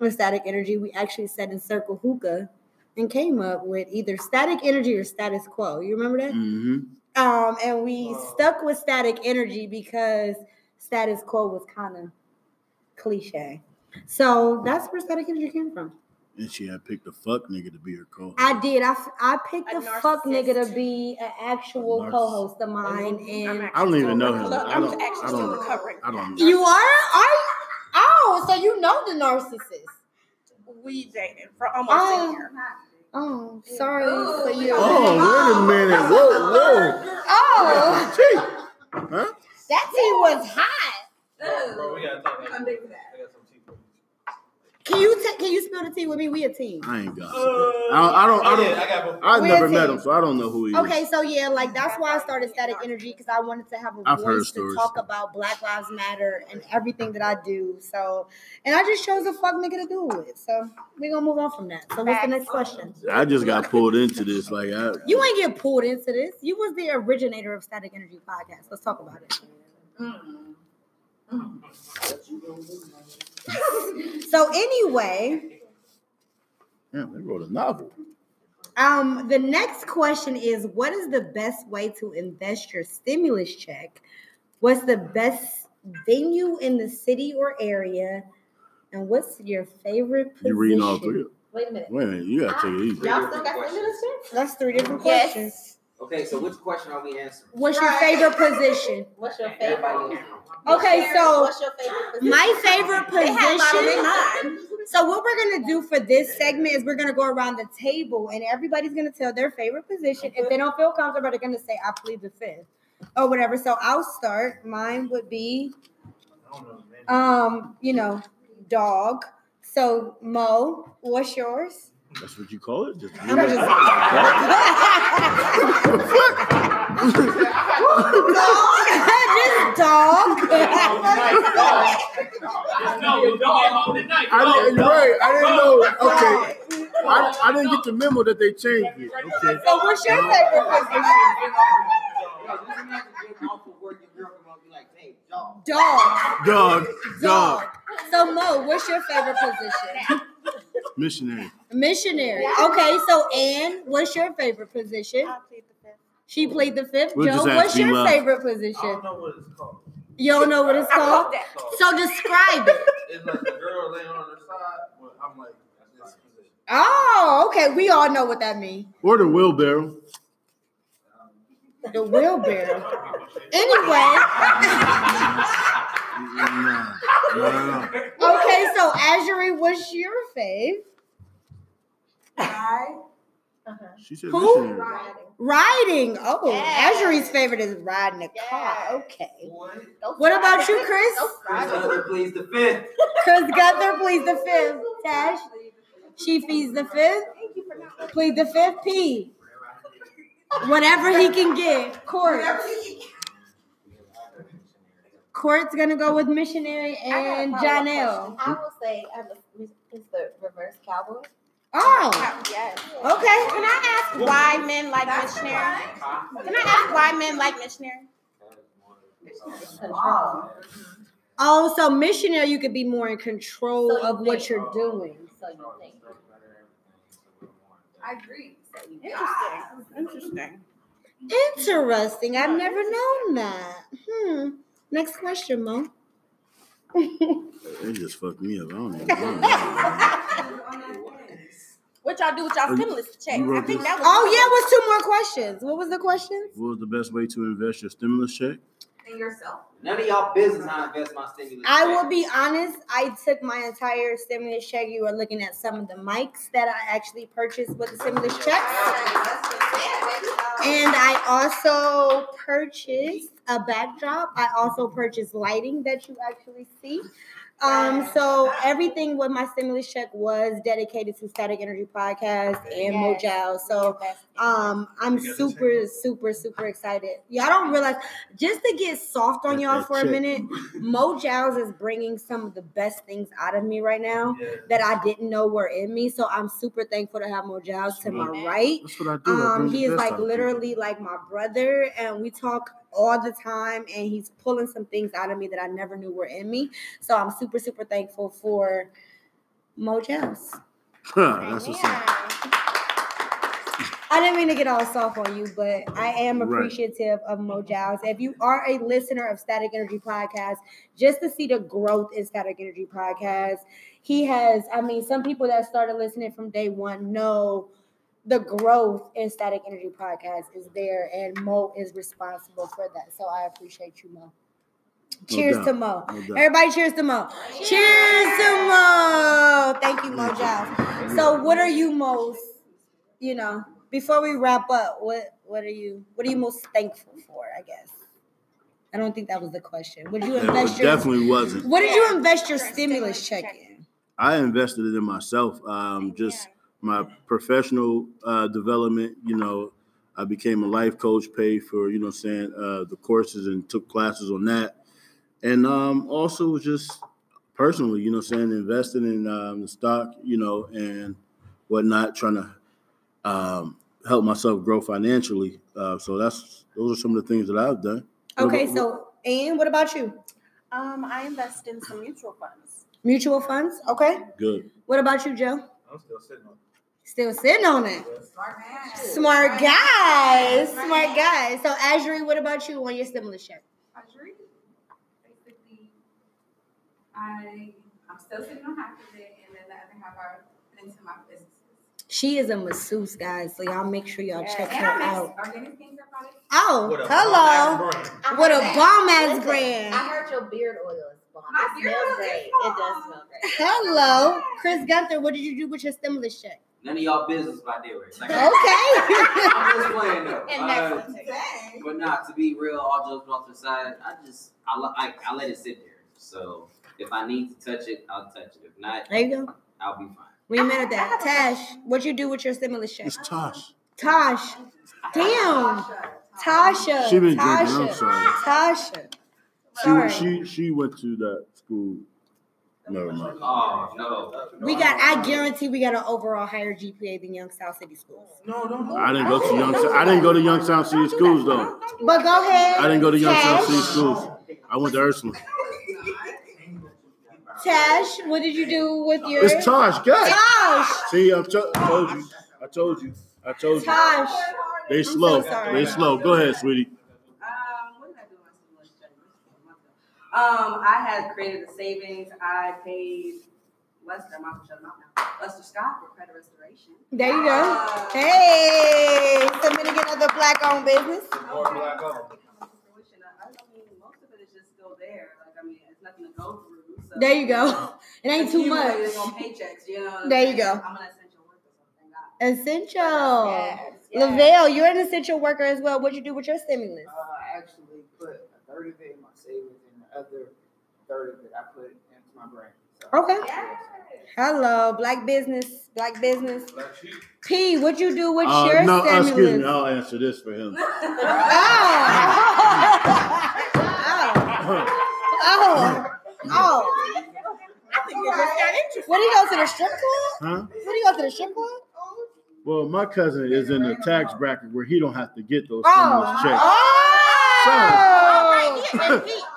of static energy. We actually sat in Circle Hookah and came up with either static energy or status quo. You remember that? Mm-hmm. Um, and we stuck with static energy because status quo was kind of cliche. So that's where static energy came from. And she had picked a fuck nigga to be her co. Host. I did. I, I picked A a fuck nigga to be an actual Narciss- co-host of mine, and I don't even know him. Hold up, I I'm don't. actually I still don't. recovering. I don't. you are. Are you? Oh, so you know the narcissist? We dated for almost Oh. a year. Oh, sorry for oh, you. Oh, wait a minute. Whoa, whoa. Oh, Gee. Huh? that tea was hot. Bro, bro, we gotta talk. I'm for that. I got some tea for you. Can you ta- can you spill the tea with me? We a team. I ain't got. Uh, I don't. I don't. I don't. yeah, I got both. I've never met team. him, so I don't know who he is. Okay, so yeah, like that's why I started Static Energy because I wanted to have a I've heard voice to talk about Black Lives Matter and everything that I do. So, and I just chose a fuck nigga to do it. So we're gonna move on from that. So what's the next question? I just got pulled into this. Like I. You ain't get pulled into this. You was the originator of Static Energy podcast. Let's talk about it. [LAUGHS] So anyway, Yeah, they wrote a novel. um, the next question is: What is the best way to invest your stimulus check? What's the best venue in the city or area? And what's your favorite position? You reading all three? Wait a minute. Wait a minute. You gotta take it easy. Y'all still got stimulus checks? That's three different Yes. questions. Okay, so which question are we answering? What's your favorite position? What's your favorite? Okay, so What's your favorite position? my favorite They had a lot position. So what we're gonna do for this segment is we're gonna go around the table and everybody's gonna tell their favorite position. If they don't feel comfortable, they're gonna say I plead the fifth or whatever. So I'll start. Mine would be I don't know, man. um, you know, dog. So Mo, what's yours? That's what you call it. Just I'm just- Just dog. No, you don't the knife. I didn't, you're right. I didn't know. Okay. I, I didn't get the memo that they changed it. Okay. So what's your favorite position? [LAUGHS] Dog. Dog. Dog. So Mo, what's your favorite position? Missionary. Missionary. Okay, so Ann, what's your favorite position? She played the fifth. We're Joe, what's your love. favorite I position? don't know what it's called. You don't know what it's called? So describe it. It's like the girl laying on her side. Well, I'm like, this position. Oh, okay. We all know what that means. Or the wheelbarrow. The wheelbarrow. Anyway, okay, so Azuri, what's your fave? She said Who? missionary. Riding. Oh, Yeah. Azuri's favorite is riding a car. Okay. Go What about you, Chris? Go try Chris it. Hunter [LAUGHS] pleads the fifth. Chris Gunther, please the fifth. Tash, she feeds the fifth. Plead the fifth. P. Whatever he can get. Court. Court's gonna go with missionary I got a and follow-up Janelle. I will say, I was, it's the reverse cowboy. Oh, Yes. okay. Can I ask why men like missionary? Can I ask why men like missionary? Control. Oh, so missionary, you could be more in control So of what think- you're doing. So you think. I agree. So you Interesting. Interesting. Interesting. I've never known that. Hmm. Next question, Mo. They just fucked me up. I don't even know. [LAUGHS] What y'all do with y'all stimulus check? I think this? that was. Oh yeah, what's two more questions? What was the questions? What was the best way to invest your stimulus check? And yourself. None of y'all business how I invest my stimulus. I check. will be honest. I took my entire stimulus check. You were looking at some of the mics that I actually purchased with the stimulus check. and I also purchased a backdrop. I also purchased lighting that you actually see. Um, so everything with my stimulus check was dedicated to Static Energy Podcast and Yes. Mo Giles. So um, I'm super, super, super excited. Y'all don't realize just to get soft on y'all for a minute. [LAUGHS] Mo Giles is bringing some of the best things out of me right now Yeah. that I didn't know were in me. So I'm super thankful to have Mo Giles to my right. That's what I do. Um, he is like out of people. literally like my brother, and we talk all the time. And he's pulling some things out of me that I never knew were in me. So I'm super, super thankful for. That's what's up. I didn't mean to get all soft on you, but I am Right. appreciative of Mo Giles. If you are a listener of Static Energy Podcast, just to see the growth in Static Energy Podcast, he has, I mean, some people that started listening from day one know the growth in Static Energy Podcast is there, and Mo is responsible for that. So I appreciate you, Mo. Cheers doubt. to Mo. No. Everybody, cheers to Mo. Cheers to Mo. Thank you, Mo Giles. So, what are you most, you know, before we wrap up, what what are you what are you most thankful for? I guess. I don't think that was the question. Would you That invest your definitely wasn't. What did you invest your stimulus check in? I invested it in myself. Um, just my professional uh, development. You know, I became a life coach, paid for you know, saying uh, the courses and took classes on that, and um, also just personally, you know, saying investing in um, the stock, you know, and whatnot, trying to um, help myself grow financially. Uh, so that's those are some of the things that I've done. Okay, about- so Ann, what about you? Um, I invest in some mutual funds. Mutual funds? Okay. good. What about you, Joe? I'm still sitting on. Still sitting on it. Smart man. Smart guys. Smart guys. So Azuri, what about you on your stimulus check? Audrey, basically, I I'm still sitting on half of it, and then the other half I put into my businesses. She is a masseuse, guys. So y'all make sure y'all check And her I out. mix organic skincare products. Oh, With a hello. bomb-ass brand. I What a bomb ass brand. I heard your beard oil is bomb. My it beard smells oil is great. It does smell great. Hello. Chris Gunther, what did you do with your stimulus check? None of y'all business about that right. Like, Okay. [LAUGHS] I'm just playing though. And Uh, next one, too. Dang. but not to be real, all jokes off to the side. I just I, lo- I I let it sit there. So if I need to touch it, I'll touch it. If not, there you go. I'll be fine. We ain't mad at that. Tash, what'd you do with your stimulus check? It's Tosh. Tosh. Damn. Tasha. She been drinking. I'm sorry. Tasha. She Sorry. she she went to that school. Never mind. Oh no. We got. I guarantee we got an overall higher GPA than Youngstown City schools. No, no, I didn't go to Young. I didn't go to Youngstown City schools though. But go ahead. I didn't go to Youngstown Tash. City schools. I went to Ursuline. Tash, what did you do with your? It's Tosh. God. Tosh. See, I to- I told you. I told you. I told you. Tosh. They slow. sorry. they slow. Go ahead, sweetie. Um, what did I do with my stimulus check? Um, I had created a savings. I paid Lester, I'm not shut him out now. Lester Scott for credit restoration. There you go. Uh, Hey, submitting another black-owned business. More black owned. I, I mean, most of it is just still there. Like, I mean, it's nothing to go through. So There you go. [LAUGHS] It ain't too accumulated much. on paychecks, you know. There you go. I'm an essential worker, so thank God. Essential. Yes, yes. Lavelle, you're an essential worker as well. What'd you do with your stimulus? Uh, I actually put a third of it in my savings and the other third of it I put into my brain. So, Okay. yes. Hello, black business, black business. Black. P, what'd you do with Uh, your no, uh, stimulus? excuse me. I'll answer this for him. [LAUGHS] [LAUGHS] Oh. oh. Oh. What do you go to the strip club? Huh? What do you go to the strip club? Well, my cousin is in the tax bracket where he don't have to get those Oh. stimulus checks. Oh.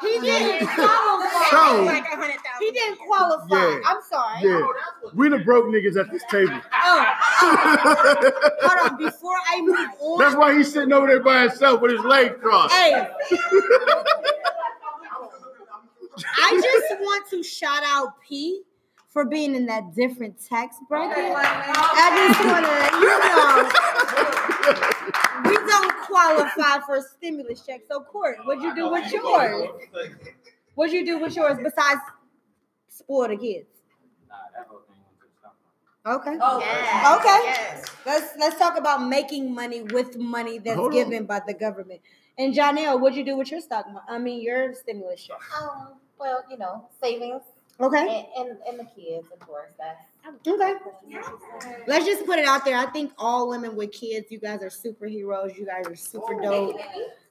He didn't qualify. So- He didn't qualify. Yeah. I'm sorry. Yeah, we the broke niggas at this table. Oh. [LAUGHS] Hold on. Before I move on. That's why he's sitting over there by himself with his legs crossed. Hey. [LAUGHS] I just want to shout out P for being in that different text bracket. I just want to, you know, we don't qualify for a stimulus check. So, Court, what'd you do with yours? What'd you do with yours besides spoil the kids? Nah, that whole thing went to the stock market. Okay. Oh, Yes, Okay. yes. Let's let's talk about making money with money that's Hold on. given by the government. And Janelle, what'd you do with your stock? I mean, your stimulus check. Um, well, you know, savings Okay. and, and, and the kids, of course. That's Okay. Let's just put it out there. I think all women with kids, you guys are superheroes. You guys are super oh, dope.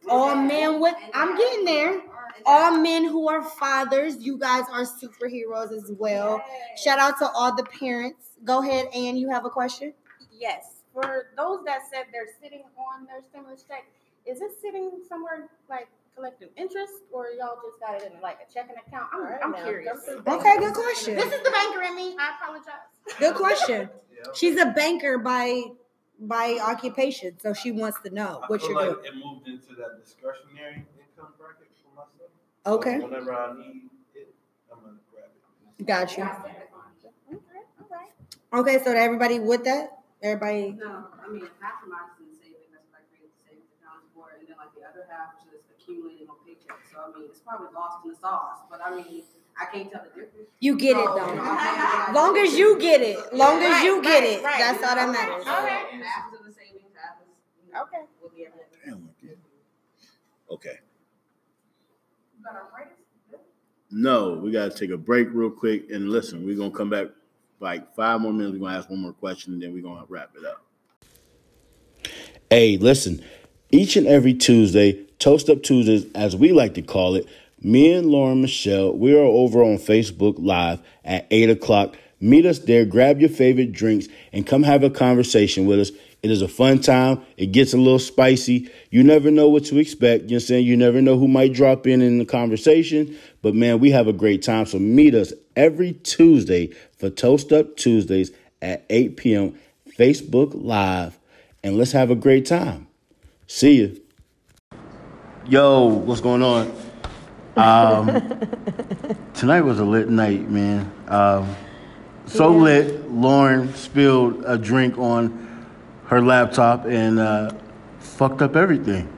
All men with, I'm getting there. All men who are fathers, you guys are superheroes as well. Shout out to all the parents. Go ahead, Ann. You have a question? Yes, for those that said they're sitting on their stimulus check, is it sitting somewhere like collecting interest, or y'all just got it in like a checking account? I'm, All right I'm now, curious. Okay, good question. This is the banker in me. I apologize. Good question. [LAUGHS] Yeah. She's a banker by by occupation, so she wants to know I what you're like doing. it moved into that discretionary income bracket for myself. So Okay, Whenever I need it, I'm gonna grab it. got you. Okay, all right. Okay, so everybody with that? Everybody. No, I mean, half of mine is in savings, that's what I created the savings account for, and then like the other half is just accumulating on paychecks. So I mean, it's probably lost in the sauce, but I mean, I can't tell the difference. You get it though. you know, I- Long as you get it, long as Right, you get right, it, right. that's all that matters. Okay. Half is in the savings, half is, you know, Okay. will be everything. Damn, I get it. Okay. You gotta write. No, we gotta take a break real quick and listen. We're gonna come back like five more minutes. We're gonna ask one more question and then we're gonna wrap it up. Hey, listen, each and every Tuesday, Toast Up Tuesdays, as we like to call it, me and Lauren Michelle, we are over on Facebook Live at 8 o'clock. Meet us there, grab your favorite drinks, and come have a conversation with us. It is a fun time. It gets a little spicy. You never know what to expect. You know saying? You never know who might drop in in the conversation. But man, we have a great time. So meet us every Tuesday for Toast Up Tuesdays at 8 p.m. Facebook Live. And let's have a great time. See you. Yo, what's going on? Um, [LAUGHS] tonight was a lit night, man. Um, so Yeah. lit. Lauren spilled a drink on her laptop and uh, fucked up everything.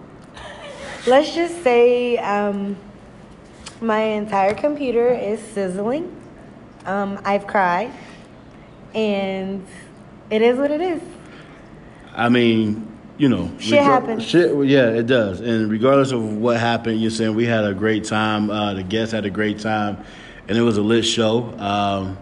Let's just say um, my entire computer is sizzling. Um, I've cried, and it is what it is. I mean, you know, Shit happens. Shit, yeah, it does. And regardless of what happened, you're saying we had a great time. Uh, the guests had a great time, and it was a lit show. Um,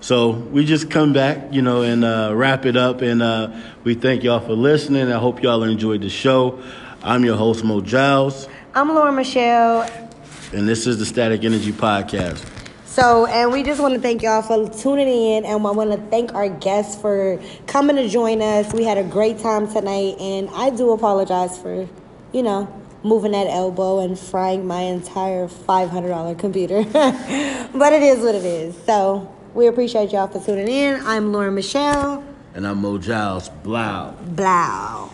So we just come back, you know, and uh, wrap it up. And uh, we thank y'all for listening. I hope y'all enjoyed the show. I'm your host, Mo Giles, I'm Laura Michelle. and this is the Static Energy Podcast. So, and we just want to thank y'all for tuning in, and I want to thank our guests for coming to join us. We had a great time tonight, and I do apologize for, you know, moving that elbow and frying my entire $500 computer. [LAUGHS] but it is what it is. So, we appreciate y'all for tuning in. I'm Laura Michelle. And I'm Mo Giles. Blow. Blow.